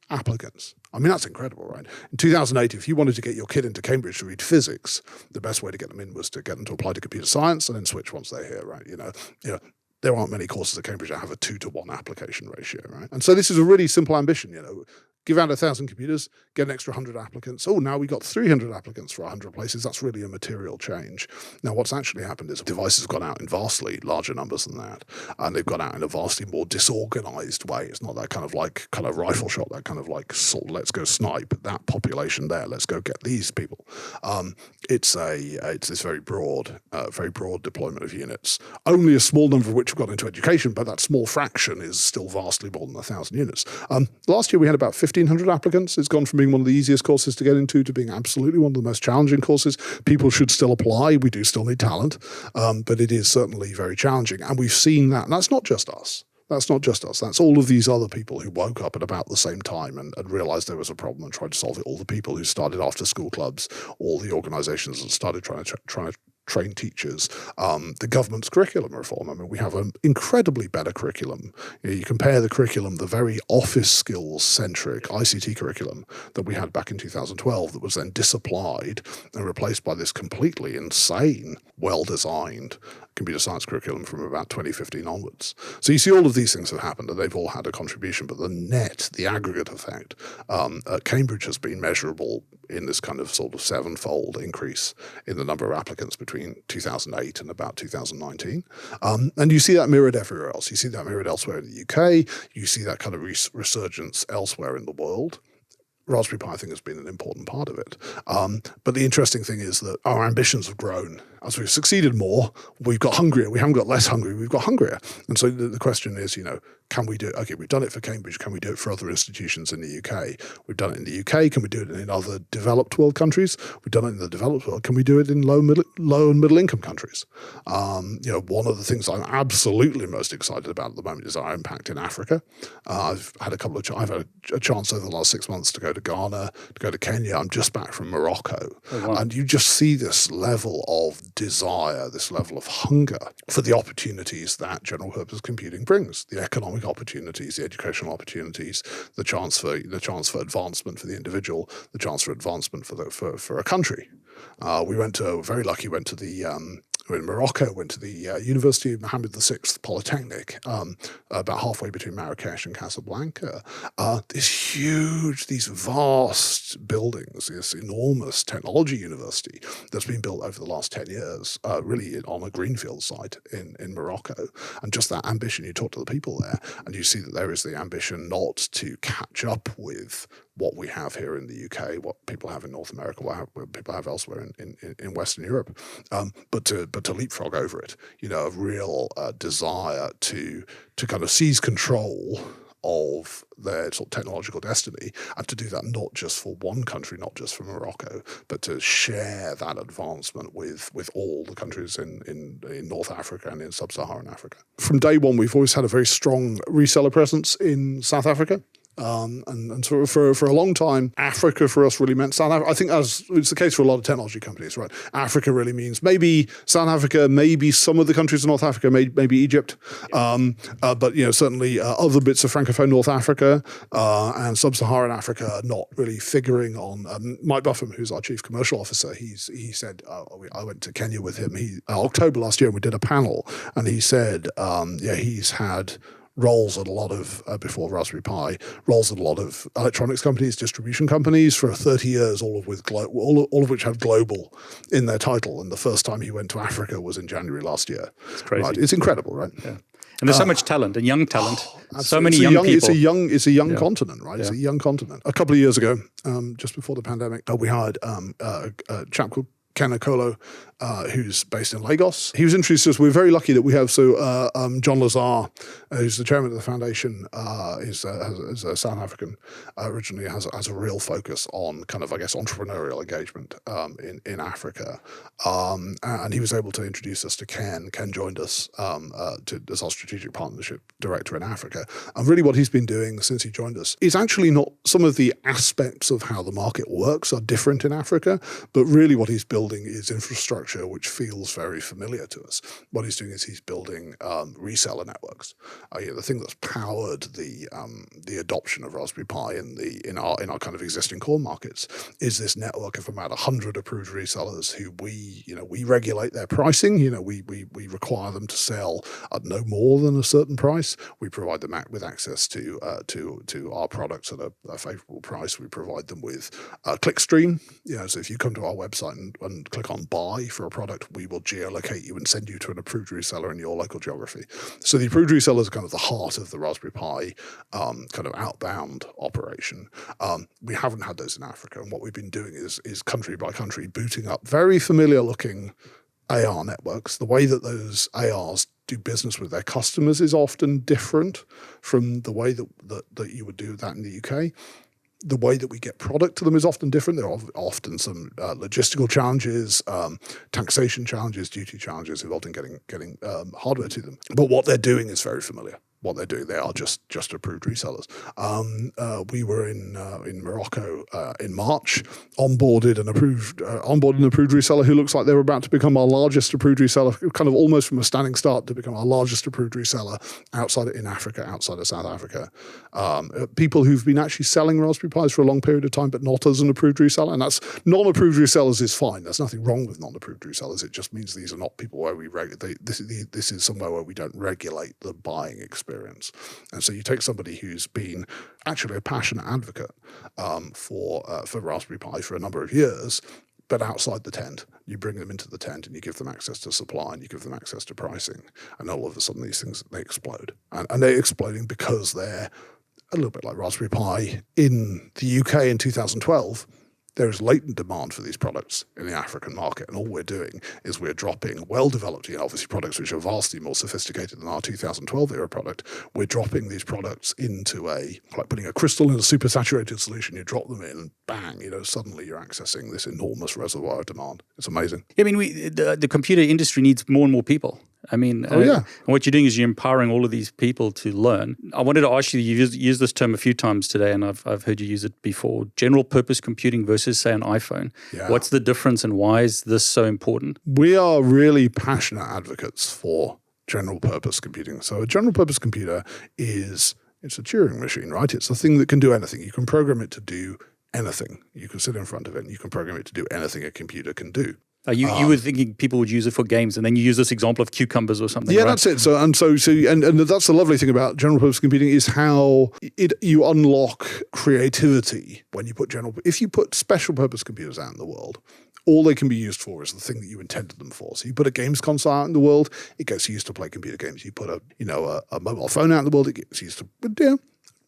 applicants. I mean, that's incredible, right? In 2008, if you wanted to get your kid into Cambridge to read physics, the best way to get them in was to get them to apply to computer science and then switch once they're here, right? You know, you know, there aren't many courses at Cambridge that have a two to one application ratio, right? And so this is a really simple ambition, you know give out a thousand computers, get an extra 100 applicants. Oh, now we've got 300 applicants for 100 places. That's really a material change. Now, what's actually happened is devices have gone out in vastly larger numbers than that. And they've gone out in a vastly more disorganized way. It's not that kind of like kind of rifle shot, that kind of like sort of, let's go snipe that population there. Let's go get these people. Um, it's a it's this very broad, uh, very broad deployment of units. Only a small number of which have got into education, but that small fraction is still vastly more than a thousand units. Um, last year we had about 50 1,500 applicants. It's gone from being one of the easiest courses to get into to being absolutely one of the most challenging courses. People should still apply. We do still need talent, um, but it is certainly very challenging. And we've seen that. And that's not just us. That's not just us. That's all of these other people who woke up at about the same time and, and, realized there was a problem and tried to solve it. All the people who started after school clubs, all the organizations that started trying to, trying to train teachers, um, the government's curriculum reform. I mean, we have an incredibly better curriculum. You, know, you compare the curriculum, the very office skills centric ICT curriculum that we had back in 2012, that was then disapplied and replaced by this completely insane, well designed computer science curriculum from about 2015 onwards. So you see all of these things have happened and they've all had a contribution, but the net, the aggregate effect um, at Cambridge has been measurable in this kind of sort of sevenfold increase in the number of applicants between 2008 and about 2019. Um, and you see that mirrored everywhere else. You see that mirrored elsewhere in the UK. You see that kind of res- resurgence elsewhere in the world. Raspberry Pi, I think, has been an important part of it. Um, but the interesting thing is that our ambitions have grown as we've succeeded more, we've got hungrier. We haven't got less hungry, we've got hungrier. And so the, the, question is, you know, can we do it? Okay, we've done it for Cambridge. Can we do it for other institutions in the UK? We've done it in the UK. Can we do it in other developed world countries? We've done it in the developed world. Can we do it in low, middle, low and middle income countries? Um, you know, one of the things I'm absolutely most excited about at the moment is our impact in Africa. Uh, I've had a couple of, ch- I've had a, a, chance over the last six months to go to Ghana, to go to Kenya. I'm just back from Morocco, oh, wow. and you just see this level of desire, this level of hunger for the opportunities that general purpose computing brings, the economic opportunities, the educational opportunities, the chance for the chance for advancement for the individual, the chance for advancement for the, for, for a country. Uh, we went to very lucky went to the um, in Morocco, went to the uh, University of Mohammed VI Polytechnic, um, about halfway between Marrakesh and Casablanca. Uh, this huge, these vast buildings, this enormous technology university that's been built over the last 10 years, uh, really on a greenfield site in, in Morocco. And just that ambition, you talk to the people there, and you see that there is the ambition not to catch up with what we have here in the UK, what people have in North America, what, have, what people have elsewhere in, in, in Western Europe, um, but to but to leapfrog over it. You know, a real uh, desire to to kind of seize control of their sort of technological destiny, and to do that not just for one country, not just for Morocco, but to share that advancement with with all the countries in in, in North Africa and in sub-Saharan Africa. From day one, we've always had a very strong reseller presence in South Africa. Um, and, and so for, for a long time, Africa for us really meant South Africa. I think as it's the case for a lot of technology companies, right? Africa really means maybe South Africa, maybe some of the countries in North Africa, maybe, maybe Egypt, um, uh, but you know certainly uh, other bits of Francophone North Africa uh, and Sub-Saharan Africa not really figuring on. Um, Mike Buffham, who's our chief commercial officer, he's he said uh, I went to Kenya with him. He uh, October last year, and we did a panel, and he said, um, yeah, he's had roles at a lot of, uh, before Raspberry Pi, roles at a lot of electronics companies, distribution companies for 30 years, all of, with glo- all, all of which have global in their title. And the first time he went to Africa was in January last year. It's crazy. Right? It's incredible, right? Yeah. And there's uh, so much talent and young talent. Oh, so many young, young, people. It's a young, it's a young yeah. continent, right? Yeah. It's a young continent. A couple of years ago, um, just before the pandemic, uh, we hired um, uh, a chap called Ken Okolo, uh, who's based in Lagos. He was introduced to us. We're very lucky that we have so uh, um, John Lazar, uh, who's the chairman of the foundation, uh, is, uh, is, a South African uh, originally has, has a real focus on kind of I guess entrepreneurial engagement um, in in Africa, um, and he was able to introduce us to Ken. Ken joined us um, to, as our strategic partnership director in Africa, and really what he's been doing since he joined us is actually not some of the aspects of how the market works are different in Africa, but really what he's building is infrastructure which feels very familiar to us. What he's doing is he's building um, reseller networks. Uh, the thing that's powered the um, the adoption of Raspberry Pi in the in our in our kind of existing core markets is this network of about hundred approved resellers who we you know we regulate their pricing. You know we we we require them to sell at no more than a certain price. We provide them with access to uh, to to our products at a, a favorable price. We provide them with a clickstream. You know, so if you come to our website and, and click on buy for a product, we will geolocate you and send you to an approved reseller in your local geography. So the approved resellers are kind of the heart of the Raspberry Pi um, kind of outbound operation. Um, we haven't had those in Africa, and what we've been doing is is country by country booting up very familiar looking AR networks. The way that those ARs do business with their customers is often different from the way that, that, that you would do that in the UK the way that we get product to them is often different. There are often some uh, logistical challenges, um, taxation challenges, duty challenges involved in getting getting um, hardware to them. But what they're doing is very familiar. What they're doing. They are just just approved resellers. Um, uh, we were in uh, in Morocco uh, in March, onboarded an approved uh, onboarded an approved reseller who looks like they're about to become our largest approved reseller, kind of almost from a standing start to become our largest approved reseller outside of, in Africa, outside of South Africa. Um, uh, people who've been actually selling Raspberry Pis for a long period of time, but not as an approved reseller, and that's non-approved resellers is fine. There's nothing wrong with non-approved resellers. It just means these are not people where we reg- they, this, this is somewhere where we don't regulate the buying experience. And so you take somebody who's been actually a passionate advocate um, for uh, for Raspberry Pi for a number of years, but outside the tent. You bring them into the tent and you give them access to supply and you give them access to pricing. And all of a sudden, these things they explode, and, and they're exploding because they're a little bit like Raspberry Pi in the UK in 2012 there is latent demand for these products in the African market, and all we're doing is we're dropping well-developed, you know, obviously products which are vastly more sophisticated than our 2012 era product. We're dropping these products into a like putting a crystal in a super saturated solution. You drop them in, and bang, you know, suddenly you're accessing this enormous reservoir of demand. It's amazing. I mean, we the, the computer industry needs more and more people. I mean, oh, yeah. Uh, and what you're doing is you're empowering all of these people to learn. I wanted to ask you, you've used, used, this term a few times today, and I've, I've heard you use it before general purpose computing versus, say, an iPhone. Yeah. What's the difference and why is this so important? We are really passionate advocates for general purpose computing. So, a general purpose computer is it's a Turing machine, right? It's a thing that can do anything. You can program it to do anything. You can sit in front of it and you can program it to do anything a computer can do. Uh, you, um, you were thinking people would use it for games, and then you use this example of cucumbers or something. Yeah, right? that's it. So and so so and, and that's the lovely thing about general purpose computing is how it you unlock creativity when you put general. If you put special purpose computers out in the world, all they can be used for is the thing that you intended them for. So you put a games console out in the world, it gets used to play computer games. You put a you know a, a mobile phone out in the world, it gets used to yeah,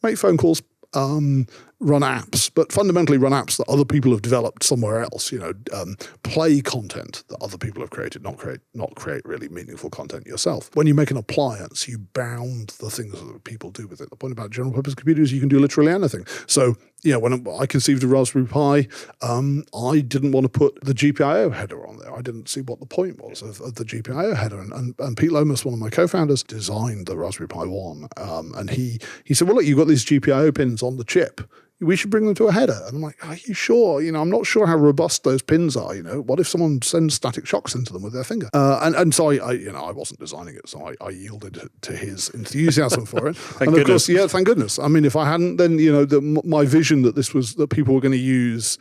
make phone calls, um, run apps, but fundamentally run apps that other people have developed somewhere else. You know, um, play content that other people have created, not create not create really meaningful content yourself. When you make an appliance, you bound the things that people do with it. The point about general purpose computers, you can do literally anything. So yeah, when I conceived of Raspberry Pi, um, I didn't want to put the GPIO header on there. I didn't see what the point was of, of the GPIO header. And, and, and, Pete Lomas, one of my co-founders, designed the Raspberry Pi One, um, and he he said, "Well, look, you've got these GPIO pins on the chip." We should bring them to a header. And I'm like, are you sure? You know, I'm not sure how robust those pins are. You know, what if someone sends static shocks into them with their finger? Uh, and and so I, I, you know, I wasn't designing it, so I, I yielded to his enthusiasm for it. thank and of goodness. course, yeah, thank goodness. I mean, if I hadn't, then you know, the, my vision that this was that people were going to use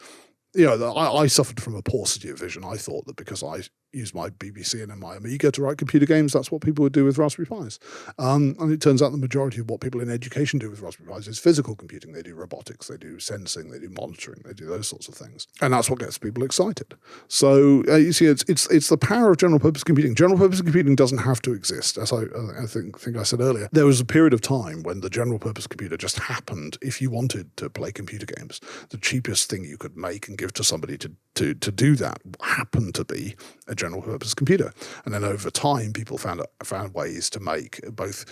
you know, I, I, suffered from a paucity of vision. I thought that because I used my BBC and my Amiga to write computer games, that's what people would do with Raspberry Pis. Um, and it turns out the majority of what people in education do with Raspberry Pis is physical computing. They do robotics, they do sensing, they do monitoring, they do those sorts of things. And that's what gets people excited. So uh, you see, it's, it's, it's the power of general purpose computing. General purpose computing doesn't have to exist. As I, I think, think I said earlier, there was a period of time when the general purpose computer just happened if you wanted to play computer games. The cheapest thing you could make and give to somebody to, to, to do that happened to be a general purpose computer. And then over time, people found, found ways to make both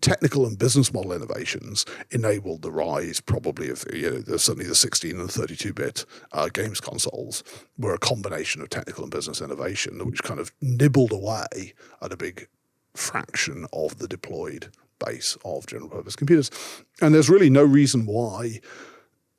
technical and business model innovations enabled the rise probably of you know the, certainly the 16 and 32 bit uh, games consoles were a combination of technical and business innovation which kind of nibbled away at a big fraction of the deployed base of general purpose computers and there's really no reason why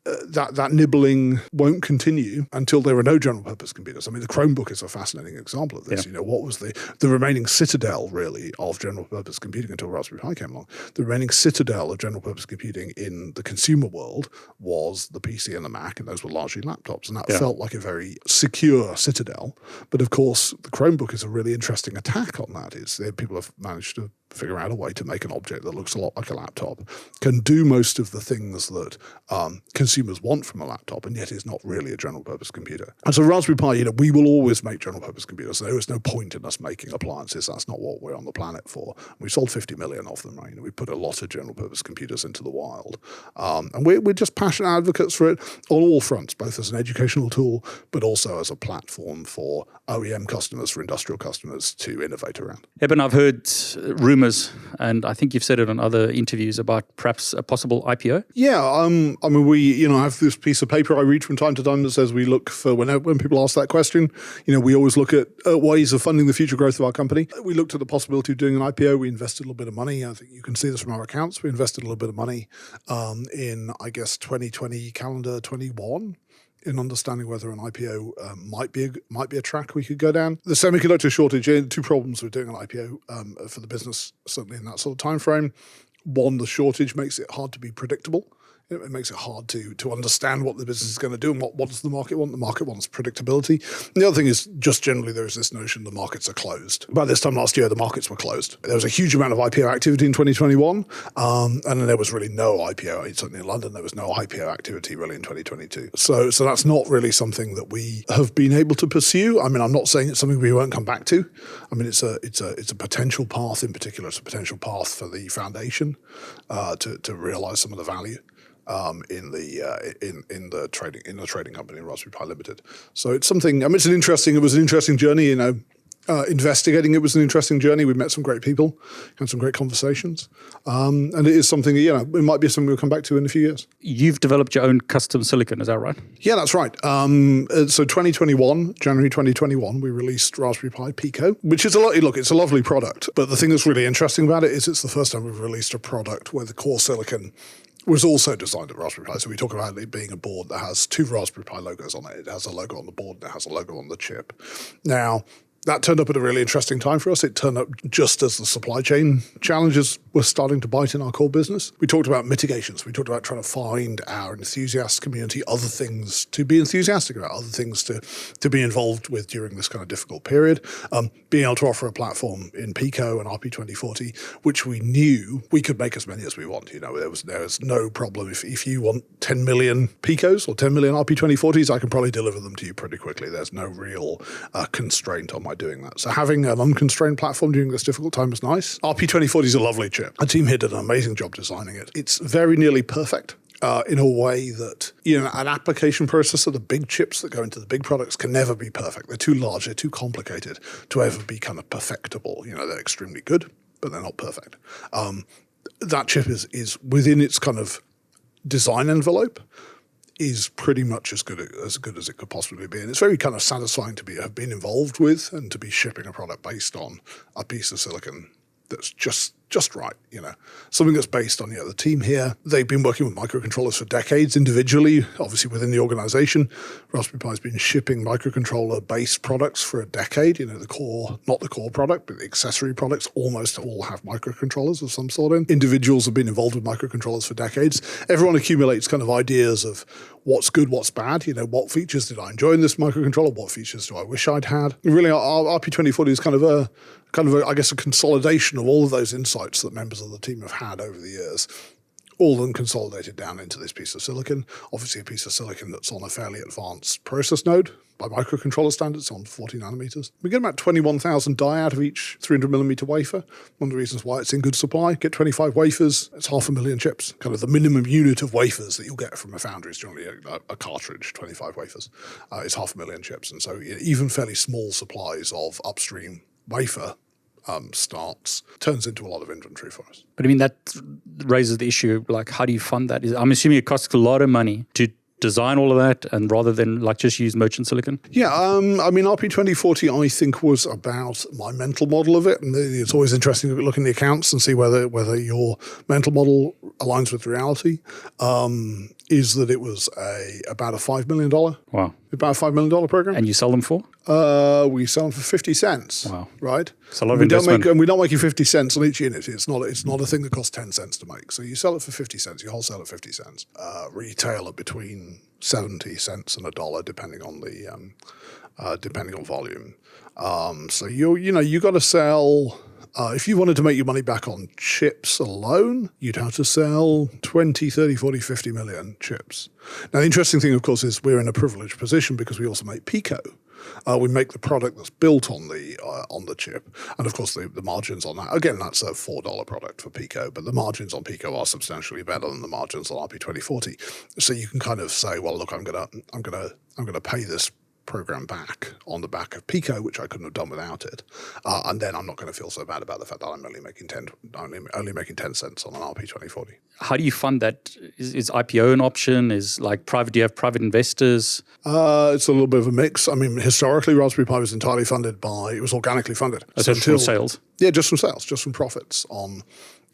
uh, that that nibbling won't continue until there are no general purpose computers. I mean, the Chromebook is a fascinating example of this. Yeah. You know, what was the the remaining citadel really of general purpose computing until Raspberry Pi came along? The remaining citadel of general purpose computing in the consumer world was the PC and the Mac, and those were largely laptops, and that yeah. felt like a very secure citadel. But of course, the Chromebook is a really interesting attack on that. Is people have managed to figure out a way to make an object that looks a lot like a laptop, can do most of the things that um, consumers want from a laptop, and yet it's not really a general purpose computer. And so Raspberry Pi, you know, we will always make general purpose computers. There is no point in us making appliances. That's not what we're on the planet for. We sold 50 million of them, right? You know, we put a lot of general purpose computers into the wild. Um, and we're, we're just passionate advocates for it on all fronts, both as an educational tool, but also as a platform for OEM customers, for industrial customers to innovate around. Eben, I've heard rumors rumors, and I think you've said it on other interviews about perhaps a possible IPO. Yeah, um, I mean, we you know have this piece of paper I read from time to time that says we look for when when people ask that question, you know, we always look at uh, ways of funding the future growth of our company. We looked at the possibility of doing an IPO. We invested a little bit of money. I think you can see this from our accounts. We invested a little bit of money um, in, I guess, 2020 calendar 21 in understanding whether an IPO um, might be a, might be a track we could go down. The semiconductor shortage, two problems with doing an IPO um, for the business, certainly in that sort of time frame. One, the shortage makes it hard to be predictable it makes it hard to to understand what the business is going to do and what, what does the market want. The market wants predictability. And the other thing is just generally there is this notion the markets are closed. By this time last year, the markets were closed. There was a huge amount of IPO activity in 2021, um, and there was really no IPO. Certainly in London, there was no IPO activity really in 2022. So so that's not really something that we have been able to pursue. I mean, I'm not saying it's something we won't come back to. I mean, it's a it's a it's a potential path in particular. It's a potential path for the foundation uh, to to realize some of the value um, in the uh, in in the trading in the trading company Raspberry Pi Limited. So it's something. I mean, it's an interesting. It was an interesting journey. You know, uh, investigating it was an interesting journey. We met some great people, had some great conversations, um, and it is something you know it might be something we'll come back to in a few years. You've developed your own custom silicon, is that right? Yeah, that's right. Um, uh, so 2021, January 2021, we released Raspberry Pi Pico, which is a lot. Look, it's a lovely product, but the thing that's really interesting about it is it's the first time we've released a product where the core silicon was also designed at Raspberry Pi. So we talk about it being a board that has two Raspberry Pi logos on it. It has a logo on the board and it has a logo on the chip. Now, that turned up at a really interesting time for us. It turned up just as the supply chain challenges were starting to bite in our core business. We talked about mitigations. We talked about trying to find our enthusiast community other things to be enthusiastic about, other things to, to be involved with during this kind of difficult period. Um, being able to offer a platform in Pico and RP2040, which we knew we could make as many as we want. You know, there was there was no problem. If, if you want 10 million Picos or 10 million RP2040s, I can probably deliver them to you pretty quickly. There's no real uh, constraint on my doing that. So having an unconstrained platform during this difficult time is nice. RP2040 is a lovely chip. A team here did an amazing job designing it. It's very nearly perfect. Uh, in a way that you know an application processor, the big chips that go into the big products can never be perfect. They're too large, they're too complicated to ever be kind of perfectible. You know, they're extremely good, but they're not perfect. Um, that chip is is within its kind of design envelope is pretty much as good as good as it could possibly be, and it's very kind of satisfying to be have been involved with and to be shipping a product based on a piece of silicon that's just just right, you know, something that's based on you know the team here. They've been working with microcontrollers for decades individually, obviously within the organization. Raspberry Pi has been shipping microcontroller-based products for a decade. You know, the core, not the core product, but the accessory products almost all have microcontrollers of some sort in. Individuals have been involved with microcontrollers for decades. Everyone accumulates kind of ideas of what's good, what's bad. You know, what features did I enjoy in this microcontroller? What features do I wish I'd had? Really, our RP2040 is kind of a kind of, a, I guess, a consolidation of all of those insights that members of the team have had over the years. All of them consolidated down into this piece of silicon. Obviously, a piece of silicon that's on a fairly advanced process node by microcontroller standards on 40 nanometers. We get about 21,000 die out of each 300 millimeter wafer. One of the reasons why it's in good supply. Get 25 wafers, it's half a million chips. Kind of the minimum unit of wafers that you'll get from a foundry is generally a, a cartridge, 25 wafers. Uh, it's half a million chips. And so even fairly small supplies of upstream wafer um, starts turns into a lot of inventory for us. But I mean, that raises the issue like, how do you fund that? I'm assuming it costs a lot of money to design all of that and rather than like just use merchant silicon? Yeah, um, I mean, RP2040, I think, was about my mental model of it. And it's always interesting to look in the accounts and see whether whether your mental model aligns with reality. Um, is that it was a about a $5 million. Wow. About a $5 million program. And you sell them for? Uh, we sell them for 50 cents. Wow. Right? It's a lot of we investment. Don't make, and we're not making 50 cents on each unit. It's not, it's not a thing that costs 10 cents to make. So you sell it for 50 cents, you wholesale at 50 cents, uh, retail at between 70 cents and a dollar, depending on the, um, uh, depending on volume. Um, so you you know, you got to sell uh, if you wanted to make your money back on chips alone, you'd have to sell 20, 30, 40, 50 million chips. Now, the interesting thing, of course, is we're in a privileged position because we also make Pico. Uh, we make the product that's built on the uh, on the chip, and of course the, the margins on that. Again, that's a four dollar product for Pico, but the margins on Pico are substantially better than the margins on RP twenty forty. So you can kind of say, well, look, I'm gonna I'm gonna I'm gonna pay this program back on the back of Pico, which I couldn't have done without it. Uh, and then I'm not going to feel so bad about the fact that I'm only making 10, only, only making 10 cents on an RP 2040. How do you fund that? Is, is IPO an option? Is like private, do you have private investors? Uh, it's a little bit of a mix. I mean, historically, Raspberry Pi was entirely funded by, it was organically funded. So from sales? Yeah, just from sales, just from profits on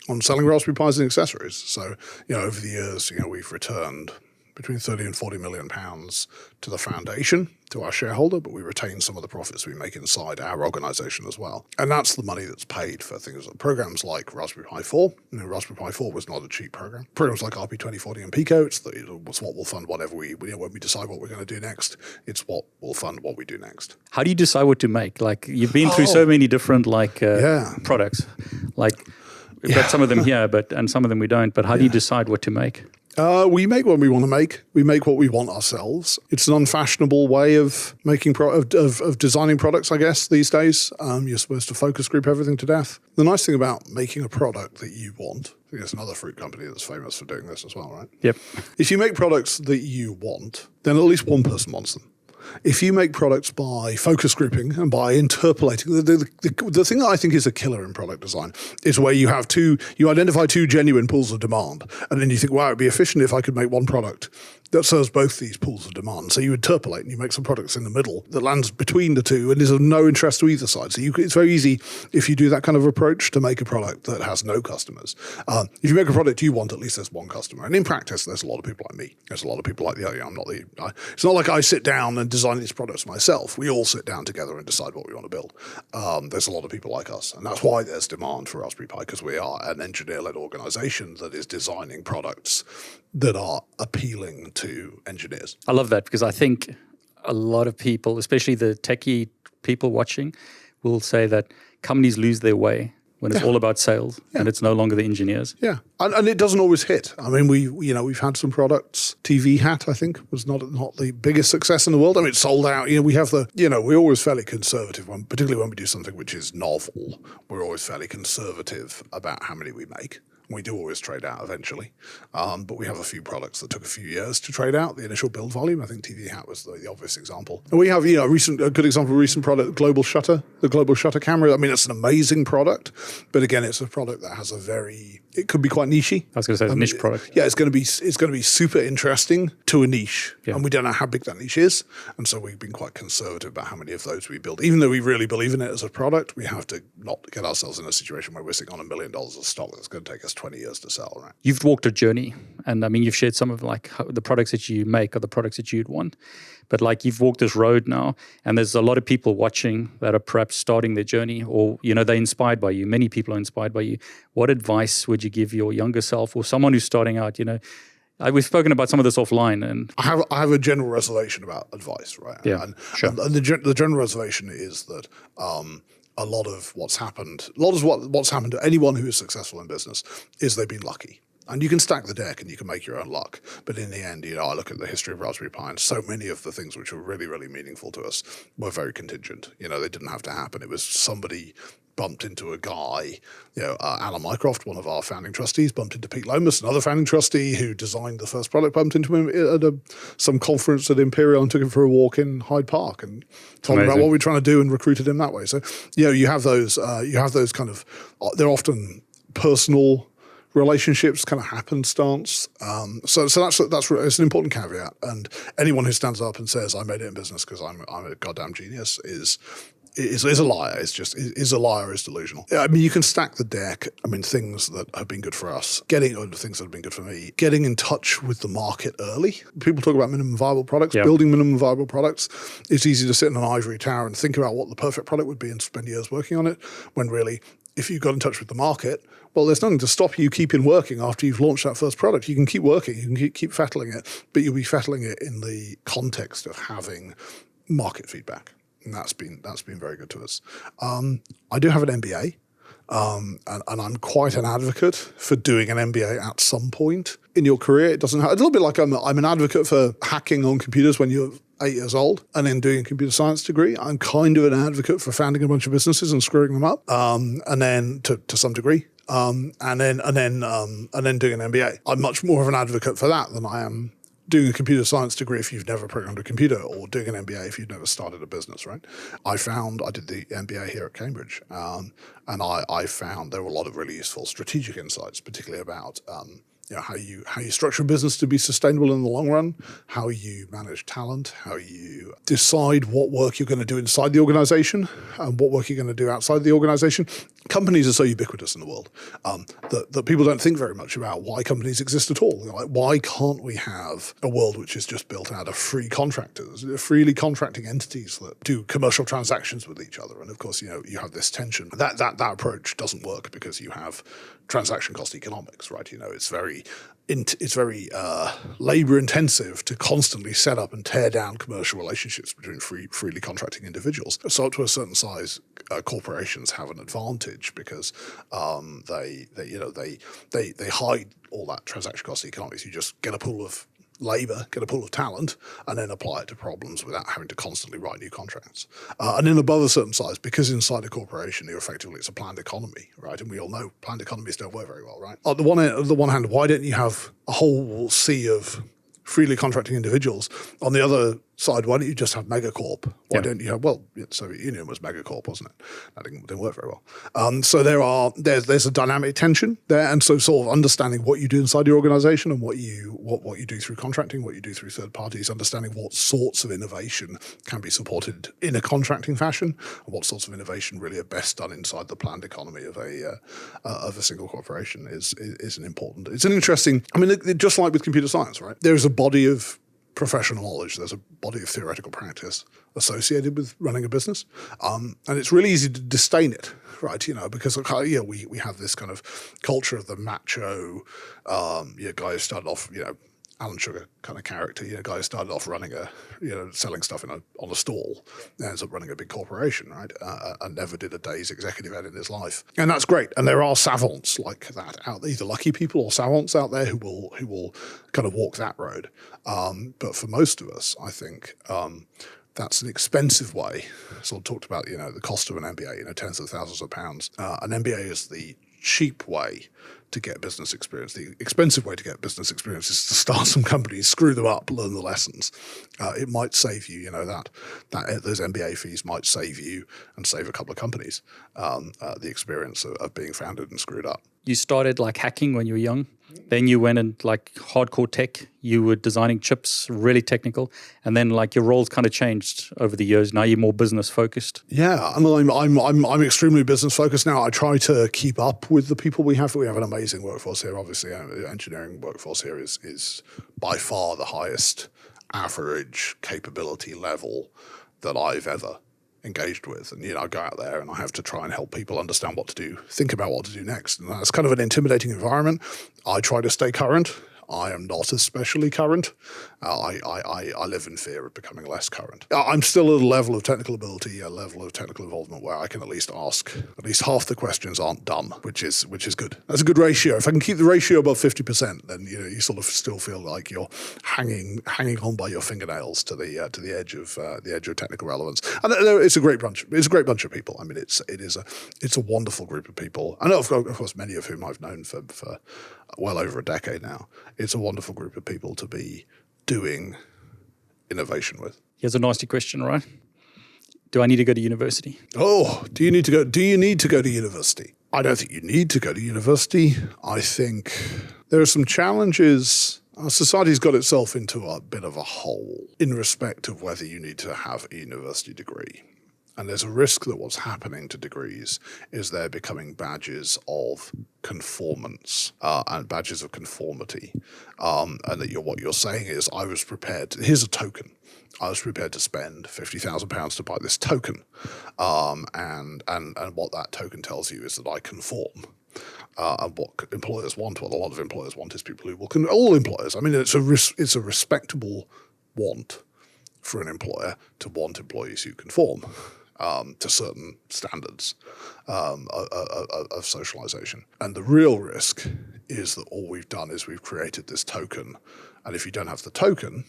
on selling Raspberry Pis and accessories. So, you know, over the years, you know, we've returned between 30 and 40 million pounds to the foundation, to our shareholder, but we retain some of the profits we make inside our organization as well. And that's the money that's paid for things like programs like Raspberry Pi 4. You know, Raspberry Pi 4 was not a cheap program. Programs like RP 2040 and Pico, it's, the, it's what will fund whatever we, you know, when we decide what we're going to do next, it's what will fund what we do next. How do you decide what to make? Like you've been through oh, so many different like uh, yeah. products, like we've yeah. got some of them here, but and some of them we don't. But how yeah. do you decide what to make? Uh, we make what we want to make. We make what we want ourselves. It's an unfashionable way of making pro- of, of, of, designing products, I guess. These days, um, you're supposed to focus group everything to death. The nice thing about making a product that you want, I think there's another fruit company that's famous for doing this as well, right? Yep. If you make products that you want, then at least one person wants them if you make products by focus grouping and by interpolating, the, the, the, the, thing that I think is a killer in product design is where you have two, you identify two genuine pools of demand, and then you think, wow, it'd be efficient if I could make one product that serves both these pools of demand. So you interpolate and you make some products in the middle that lands between the two and is of no interest to either side. So you, it's very easy if you do that kind of approach to make a product that has no customers. Uh, if you make a product you want, at least there's one customer. And in practice, there's a lot of people like me. There's a lot of people like the, oh, I'm not the, I, it's not like I sit down and design these products myself. We all sit down together and decide what we want to build. Um, there's a lot of people like us. And that's why there's demand for Raspberry Pi because we are an engineer led organization that is designing products that are appealing to engineers. I love that because I think a lot of people, especially the techie people watching, will say that companies lose their way when it's yeah. all about sales yeah. and it's no longer the engineers. Yeah, and, and, it doesn't always hit. I mean, we you know we've had some products. TV Hat, I think, was not not the biggest success in the world. I mean, it sold out. You know, we have the you know we're always fairly conservative, when, particularly when we do something which is novel. We're always fairly conservative about how many we make. We do always trade out eventually, um, but we have a few products that took a few years to trade out. The initial build volume, I think TV Hat was the, the obvious example. And we have, you know, a recent, a good example, of a recent product, Global Shutter, the Global Shutter camera. I mean, it's an amazing product, but again, it's a product that has a very, it could be quite nichey. I was going to say, it's a niche product. Yeah, it's going to be, it's going to be super interesting to a niche, yeah. and we don't know how big that niche is, and so we've been quite conservative about how many of those we build. Even though we really believe in it as a product, we have to not get ourselves in a situation where we're sitting on a million dollars of stock that's going to take us 20 years to sell right? You've walked a journey, and I mean, you've shared some of like the products that you make or the products that you'd want. But like you've walked this road now, and there's a lot of people watching that are perhaps starting their journey, or you know, they're inspired by you. Many people are inspired by you. What advice would you give your younger self or someone who's starting out? You know, we've spoken about some of this offline, and I have I have a general reservation about advice, right? Yeah, and, sure. And the, the general reservation is that um, a lot of what's happened, a lot of what, what's happened to anyone who is successful in business is they've been lucky. And you can stack the deck and you can make your own luck. But in the end, you know, I look at the history of Raspberry Pi and so many of the things which were really, really meaningful to us were very contingent. You know, they didn't have to happen. It was somebody bumped into a guy, you know, uh, Alan Mycroft, one of our founding trustees, bumped into Pete Lomas, another founding trustee who designed the first product, bumped into him at a, some conference at Imperial and took him for a walk in Hyde Park and told Amazing. him about what we are trying to do and recruited him that way. So, you know, you have those, uh, you have those kind of, uh, they're often personal relationships kind of happenstance. Um, so, so that's that's it's an important caveat. And anyone who stands up and says I made it in business because I'm I'm a goddamn genius is is, is a liar. It's just is a liar. Is delusional. I mean, you can stack the deck. I mean, things that have been good for us, getting or things that have been good for me, getting in touch with the market early. People talk about minimum viable products, yep. building minimum viable products. It's easy to sit in an ivory tower and think about what the perfect product would be and spend years working on it. When really, if you got in touch with the market, well, there's nothing to stop you keeping working after you've launched that first product. You can keep working, you can keep, keep fettling it, but you'll be fettling it in the context of having market feedback. And that's been that's been very good to us. Um, I do have an MBA, um, and, and, I'm quite an advocate for doing an MBA at some point in your career. It doesn't have, a little bit like I'm, I'm an advocate for hacking on computers when you're eight years old and then doing a computer science degree. I'm kind of an advocate for founding a bunch of businesses and screwing them up, um, and then to, to some degree um, and then and then um, and then doing an MBA. I'm much more of an advocate for that than I am doing a computer science degree if you've never programmed a computer, or doing an MBA if you've never started a business, right? I found I did the MBA here at Cambridge, um, and I, I found there were a lot of really useful strategic insights, particularly about um, you know, how you how you structure a business to be sustainable in the long run, how you manage talent, how you decide what work you're going to do inside the organization and what work you're going to do outside the organization. Companies are so ubiquitous in the world um, that, that people don't think very much about why companies exist at all. Like, why can't we have a world which is just built out of free contractors, freely contracting entities that do commercial transactions with each other? And of course, you know, you have this tension. That that that approach doesn't work because you have transaction cost economics, right? You know, it's very it's very uh, labor intensive to constantly set up and tear down commercial relationships between free, freely contracting individuals. So, to a certain size, uh, corporations have an advantage because um, they, they, you know, they, they, they hide all that transaction cost economics. You just get a pool of labour, get a pool of talent, and then apply it to problems without having to constantly write new contracts. Uh, and then above a certain size, because inside a corporation, you're effectively it's a planned economy, right? And we all know planned economies don't work very well, right? On the one on the one hand, why don't you have a whole sea of freely contracting individuals. On the other side, why don't you just have megacorp? Why yeah. don't you have well, Soviet Union was megacorp, wasn't it? That didn't, didn't work very well. Um, so there are there's there's a dynamic tension there, and so sort of understanding what you do inside your organization and what you what what you do through contracting, what you do through third parties, understanding what sorts of innovation can be supported in a contracting fashion, and what sorts of innovation really are best done inside the planned economy of a uh, uh, of a single corporation is, is, is an important. It's an interesting. I mean, it, it, just like with computer science, right? There is a body of professional knowledge. There's a body of theoretical practice associated with running a business, um, and it's really easy to disdain it, right? You know, because yeah, we we have this kind of culture of the macho, um, yeah, guy who started off, you know, Alan Sugar kind of character. You know, guy who started off running a, you know, selling stuff in a, on a stall, ends up running a big corporation, right? Uh, uh, and never did a day's executive ed in his life, and that's great. And there are savants like that out there, either lucky people or savants out there who will who will kind of walk that road. Um, but for most of us, I think. Um, that's an expensive way. So I talked about, you know, the cost of an MBA, you know, tens of thousands of pounds. Uh, an MBA is the cheap way to get business experience. The expensive way to get business experience is to start some companies, screw them up, learn the lessons. Uh, it might save you, you know, that that those MBA fees might save you and save a couple of companies um, uh, the experience of, of being founded and screwed up. You started like hacking when you were young. Then you went and like hardcore tech. You were designing chips, really technical, and then like your roles kind of changed over the years. Now you're more business focused. Yeah, I'm I'm I'm I'm extremely business focused now. I try to keep up with the people we have. We have an amazing workforce here. Obviously, uh, the engineering workforce here is is by far the highest average capability level that I've ever engaged with. And, you know, I go out there and I have to try and help people understand what to do, think about what to do next. And that's kind of an intimidating environment. I try to stay current. I am not especially current. Uh, I, I, I live in fear of becoming less current. Uh, I'm still at a level of technical ability, a level of technical involvement where I can at least ask at least half the questions aren't dumb, which is which is good. That's a good ratio. If I can keep the ratio above fifty percent, then you know you sort of still feel like you're hanging hanging on by your fingernails to the uh, to the edge of uh, the edge of technical relevance. And it's a great bunch. It's a great bunch of people. I mean, it's it is a it's a wonderful group of people, I know of course, many of whom I've known for for well over a decade now. It's a wonderful group of people to be doing innovation with. Here's a nasty question, right? Do I need to go to university? Oh, do you need to go? Do you need to go to university? I don't think you need to go to university. I think there are some challenges. Our society's got itself into a bit of a hole in respect of whether you need to have a university degree. And there's a risk that what's happening to degrees is they're becoming badges of conformance uh, and badges of conformity. Um, and that you're, what you're saying is, I was prepared, to, here's a token. I was prepared to spend fifty thousand pounds to buy this token, um, and and and what that token tells you is that I conform. Uh, and what employers want, what a lot of employers want, is people who will. Con- all employers. I mean, it's a res- it's a respectable want for an employer to want employees who conform um, to certain standards um, of, of, of socialization. And the real risk is that all we've done is we've created this token. And if you don't have the token,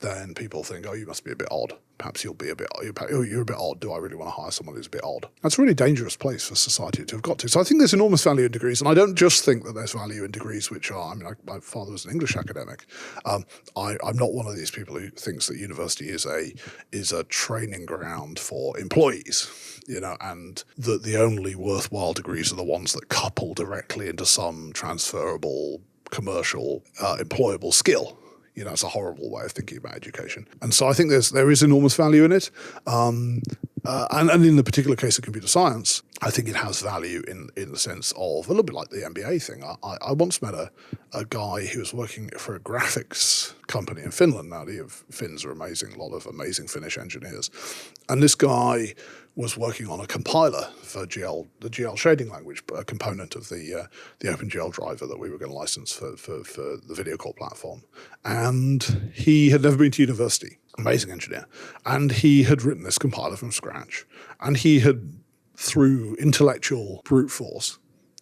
then people think, oh, you must be a bit odd. Perhaps you'll be a bit, oh, you're a bit odd. Do I really want to hire someone who's a bit odd? That's a really dangerous place for society to have got to. So I think there's enormous value in degrees. And I don't just think that there's value in degrees which are, I mean, I, my father was an English academic. Um, I, I'm not one of these people who thinks that university is a, is a training ground for employees you know, and that the only worthwhile degrees are the ones that couple directly into some transferable commercial uh, employable skill you know, it's a horrible way of thinking about education. And so I think there's there is enormous value in it. Um, uh, and, and in the particular case of computer science, I think it has value in, in the sense of a little bit like the MBA thing. I, I once met a, a guy who was working for a graphics company in Finland. Now, the Finns are amazing, a lot of amazing Finnish engineers. And this guy was working on a compiler for GL, the GL shading language, a component of the uh, the OpenGL driver that we were going to license for, for, for the VideoCore platform. And he had never been to university, amazing engineer. And he had written this compiler from scratch. And he had, through intellectual brute force,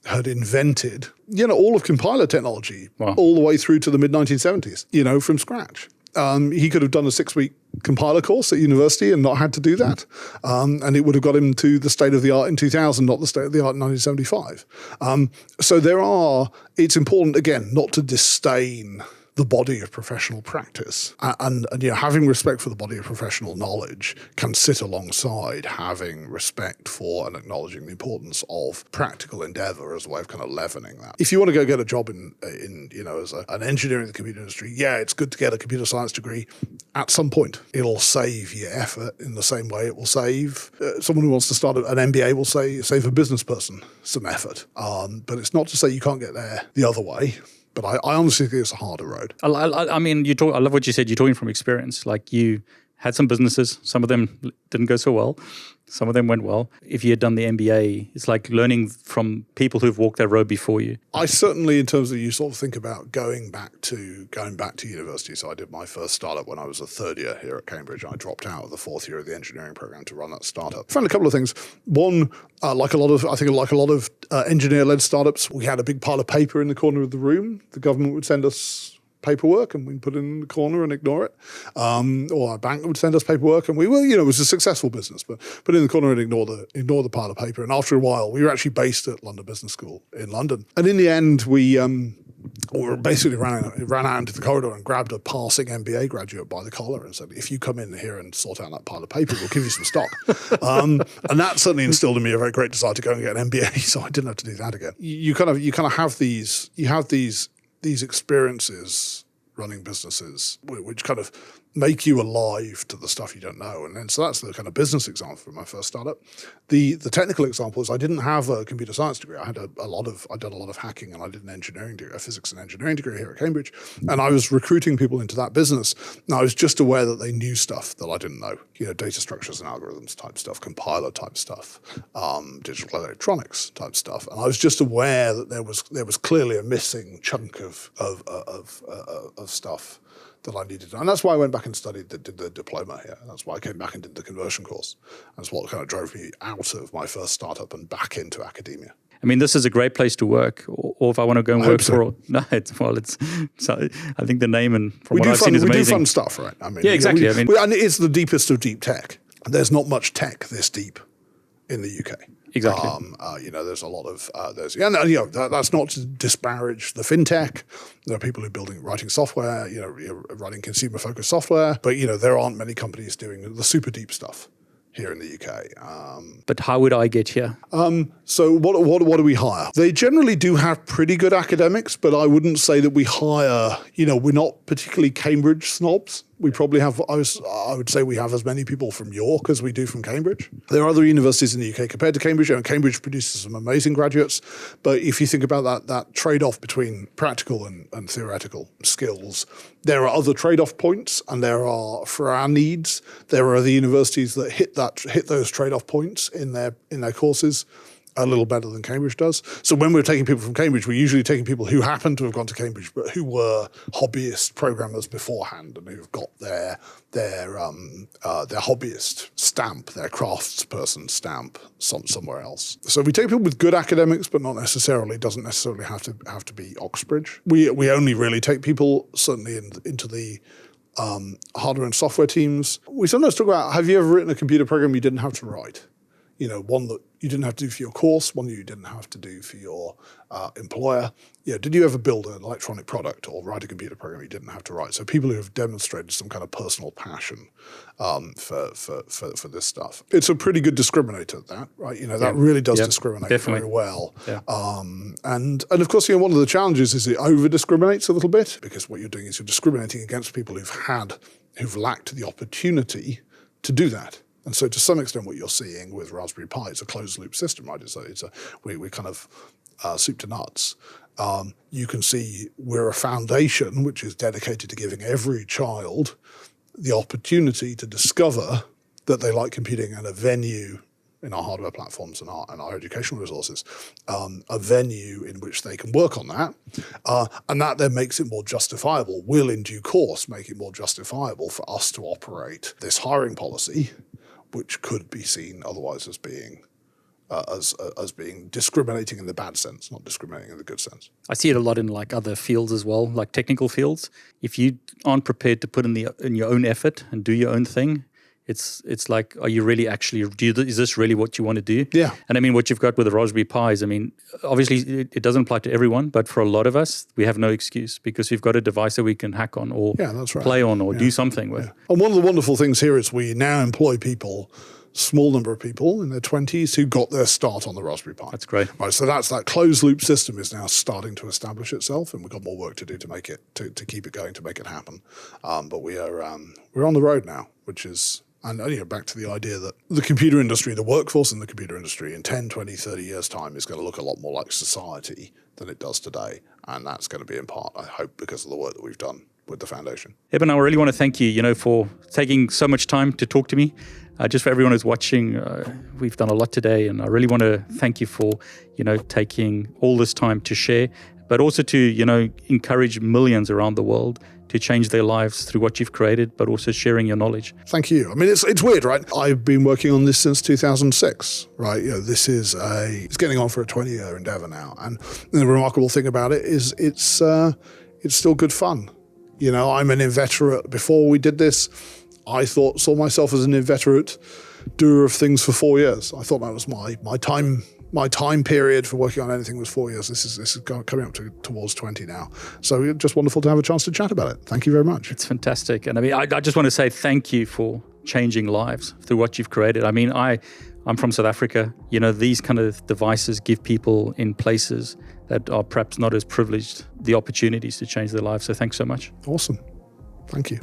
had invented, you know, all of compiler technology wow. all the way through to the mid 1970s, you know, from scratch. Um, he could have done a six week compiler course at university and not had to do that. Um, and it would have got him to the state of the art in 2000, not the state of the art in 1975. Um, so there are, it's important, again, not to disdain the body of professional practice. And, and, you know, having respect for the body of professional knowledge can sit alongside having respect for and acknowledging the importance of practical endeavor as a way of kind of leavening that. If you want to go get a job in, in you know, as a, an engineer in the computer industry, yeah, it's good to get a computer science degree. At some point, it'll save your effort in the same way it will save uh, someone who wants to start an MBA will say save a business person some effort. Um, but it's not to say you can't get there the other way but I, I, honestly think it's a harder road. I, I, I mean, you talk. I love what you said. You're talking from experience. Like you had some businesses. Some of them didn't go so well. Some of them went well. If you had done the MBA, it's like learning from people who've walked that road before you. I certainly, in terms of you sort of think about going back to going back to university. So I did my first startup when I was a third year here at Cambridge. I dropped out of the fourth year of the engineering program to run that startup. Found a couple of things. One, uh, like a lot of, I think, like a lot of uh, engineer-led startups, we had a big pile of paper in the corner of the room. The government would send us paperwork and we put it in the corner and ignore it. Um, or our bank would send us paperwork and we were, you know, it was a successful business, but put it in the corner and ignore the ignore the pile of paper. And after a while, we were actually based at London Business School in London. And in the end, we um, we basically ran, ran out into the corridor and grabbed a passing MBA graduate by the collar and said, if you come in here and sort out that pile of paper, we'll give you some stock. um, and that certainly instilled in me a very great desire to go and get an MBA. So I didn't have to do that again. You kind of you kind of have these you have these these experiences running businesses, which kind of make you alive to the stuff you don't know. And so that's the kind of business example for my first startup. The the technical example is I didn't have a computer science degree. I had a, a lot of I'd done a lot of hacking and I did an engineering degree, a physics and engineering degree here at Cambridge. And I was recruiting people into that business. And I was just aware that they knew stuff that I didn't know. You know, data structures and algorithms type stuff, compiler type stuff, um, digital electronics type stuff. And I was just aware that there was there was clearly a missing chunk of of of, uh, of stuff that I needed. And that's why I went back and studied, the, did the diploma here. That's why I came back and did the conversion course. That's what kind of drove me out of my first startup and back into academia. I mean, this is a great place to work, or, or if I want to go and work so. for. No, it's well, it's. So I think the name and from we what I've fun, seen is we amazing. We do fun stuff, right? I mean, yeah, exactly. We, I mean, we, and it's the deepest of deep tech. There's not much tech this deep in the UK. Exactly. Um, uh, you know, there's a lot of uh, there's and you know that, that's not to disparage the fintech. There are people who are building writing software, you know, writing consumer focused software, but you know there aren't many companies doing the super deep stuff here in the UK. Um, but how would I get here? Um, so what, what what do we hire? They generally do have pretty good academics, but I wouldn't say that we hire. You know, we're not particularly Cambridge snobs. We probably have, I, was, I, would say we have as many people from York as we do from Cambridge. There are other universities in the UK compared to Cambridge, and Cambridge produces some amazing graduates. But if you think about that, that trade off between practical and, and theoretical skills, there are other trade off points, and there are, for our needs, there are the universities that hit that hit those trade off points in their in their courses a little better than Cambridge does. So when we're taking people from Cambridge, we're usually taking people who happen to have gone to Cambridge, but who were hobbyist programmers beforehand and who've got their their um, uh, their hobbyist stamp, their craftsperson stamp some, somewhere else. So we take people with good academics, but not necessarily doesn't necessarily have to have to be Oxbridge. We we only really take people certainly in, into the um, hardware and software teams. We sometimes talk about have you ever written a computer program you didn't have to write? You know, one that you didn't have to do for your course, one that you didn't have to do for your uh, employer. Yeah, did you ever build an electronic product or write a computer program you didn't have to write? So people who have demonstrated some kind of personal passion um, for, for, for, for, this stuff. It's a pretty good discriminator, that, right? You know, that yeah. really does yeah, discriminate definitely. very well. Yeah. Um, and, and of course, you know, one of the challenges is it over discriminates a little bit because what you're doing is you're discriminating against people who've had, who've lacked the opportunity to do that. And so, to some extent, what you're seeing with Raspberry Pi, it's a closed loop system, right? It's a, it's a we, we kind of uh, soup to nuts. Um, you can see we're a foundation which is dedicated to giving every child the opportunity to discover that they like computing and a venue in our hardware platforms and our, and our educational resources, um, a venue in which they can work on that. Uh, and that then makes it more justifiable, will in due course make it more justifiable for us to operate this hiring policy, which could be seen otherwise as being uh, as uh, as being discriminating in the bad sense, not discriminating in the good sense. I see it a lot in like other fields as well, like technical fields. If you aren't prepared to put in the in your own effort and do your own thing, it's it's like, are you really actually? Do you, is this really what you want to do? Yeah. And I mean, what you've got with the Raspberry Pis, I mean, obviously it, it, doesn't apply to everyone, but for a lot of us, we have no excuse because we've got a device that we can hack on or yeah, that's right. play on or yeah. do something with. Yeah. And one of the wonderful things here is we now employ people small number of people in their 20s who got their start on the Raspberry Pi. That's great. Right, so that's that closed loop system is now starting to establish itself, and we've got more work to do to make it to, to keep it going to make it happen. Um, but we are um, we're on the road now, which is and you know, back to the idea that the computer industry, the workforce in the computer industry in 10, 20, 30 years' time is going to look a lot more like society than it does today. And that's going to be in part, I hope, because of the work that we've done with the foundation. Eben, I really want to thank you, you know, for taking so much time to talk to me. Uh, just for everyone who's watching, uh, we've done a lot today, and I really want to thank you for, you know, taking all this time to share, but also to, you know, encourage millions around the world to change their lives through what you've created, but also sharing your knowledge. Thank you. I mean, it's it's weird, right? I've been working on this since 2006, right? You know, this is a it's getting on for a 20 year endeavor now, and the remarkable thing about it is it's uh, it's still good fun. You know, I'm an inveterate. Before we did this, I thought saw myself as an inveterate doer of things for four years. I thought that was my my time my time period for working on anything was four years. This is this is coming up to, towards twenty now. So just wonderful to have a chance to chat about it. Thank you very much. It's fantastic, and I mean, I, I just want to say thank you for changing lives through what you've created. I mean, I I'm from South Africa. You know, these kind of devices give people in places that are perhaps not as privileged the opportunities to change their lives. So thanks so much. Awesome. Thank you.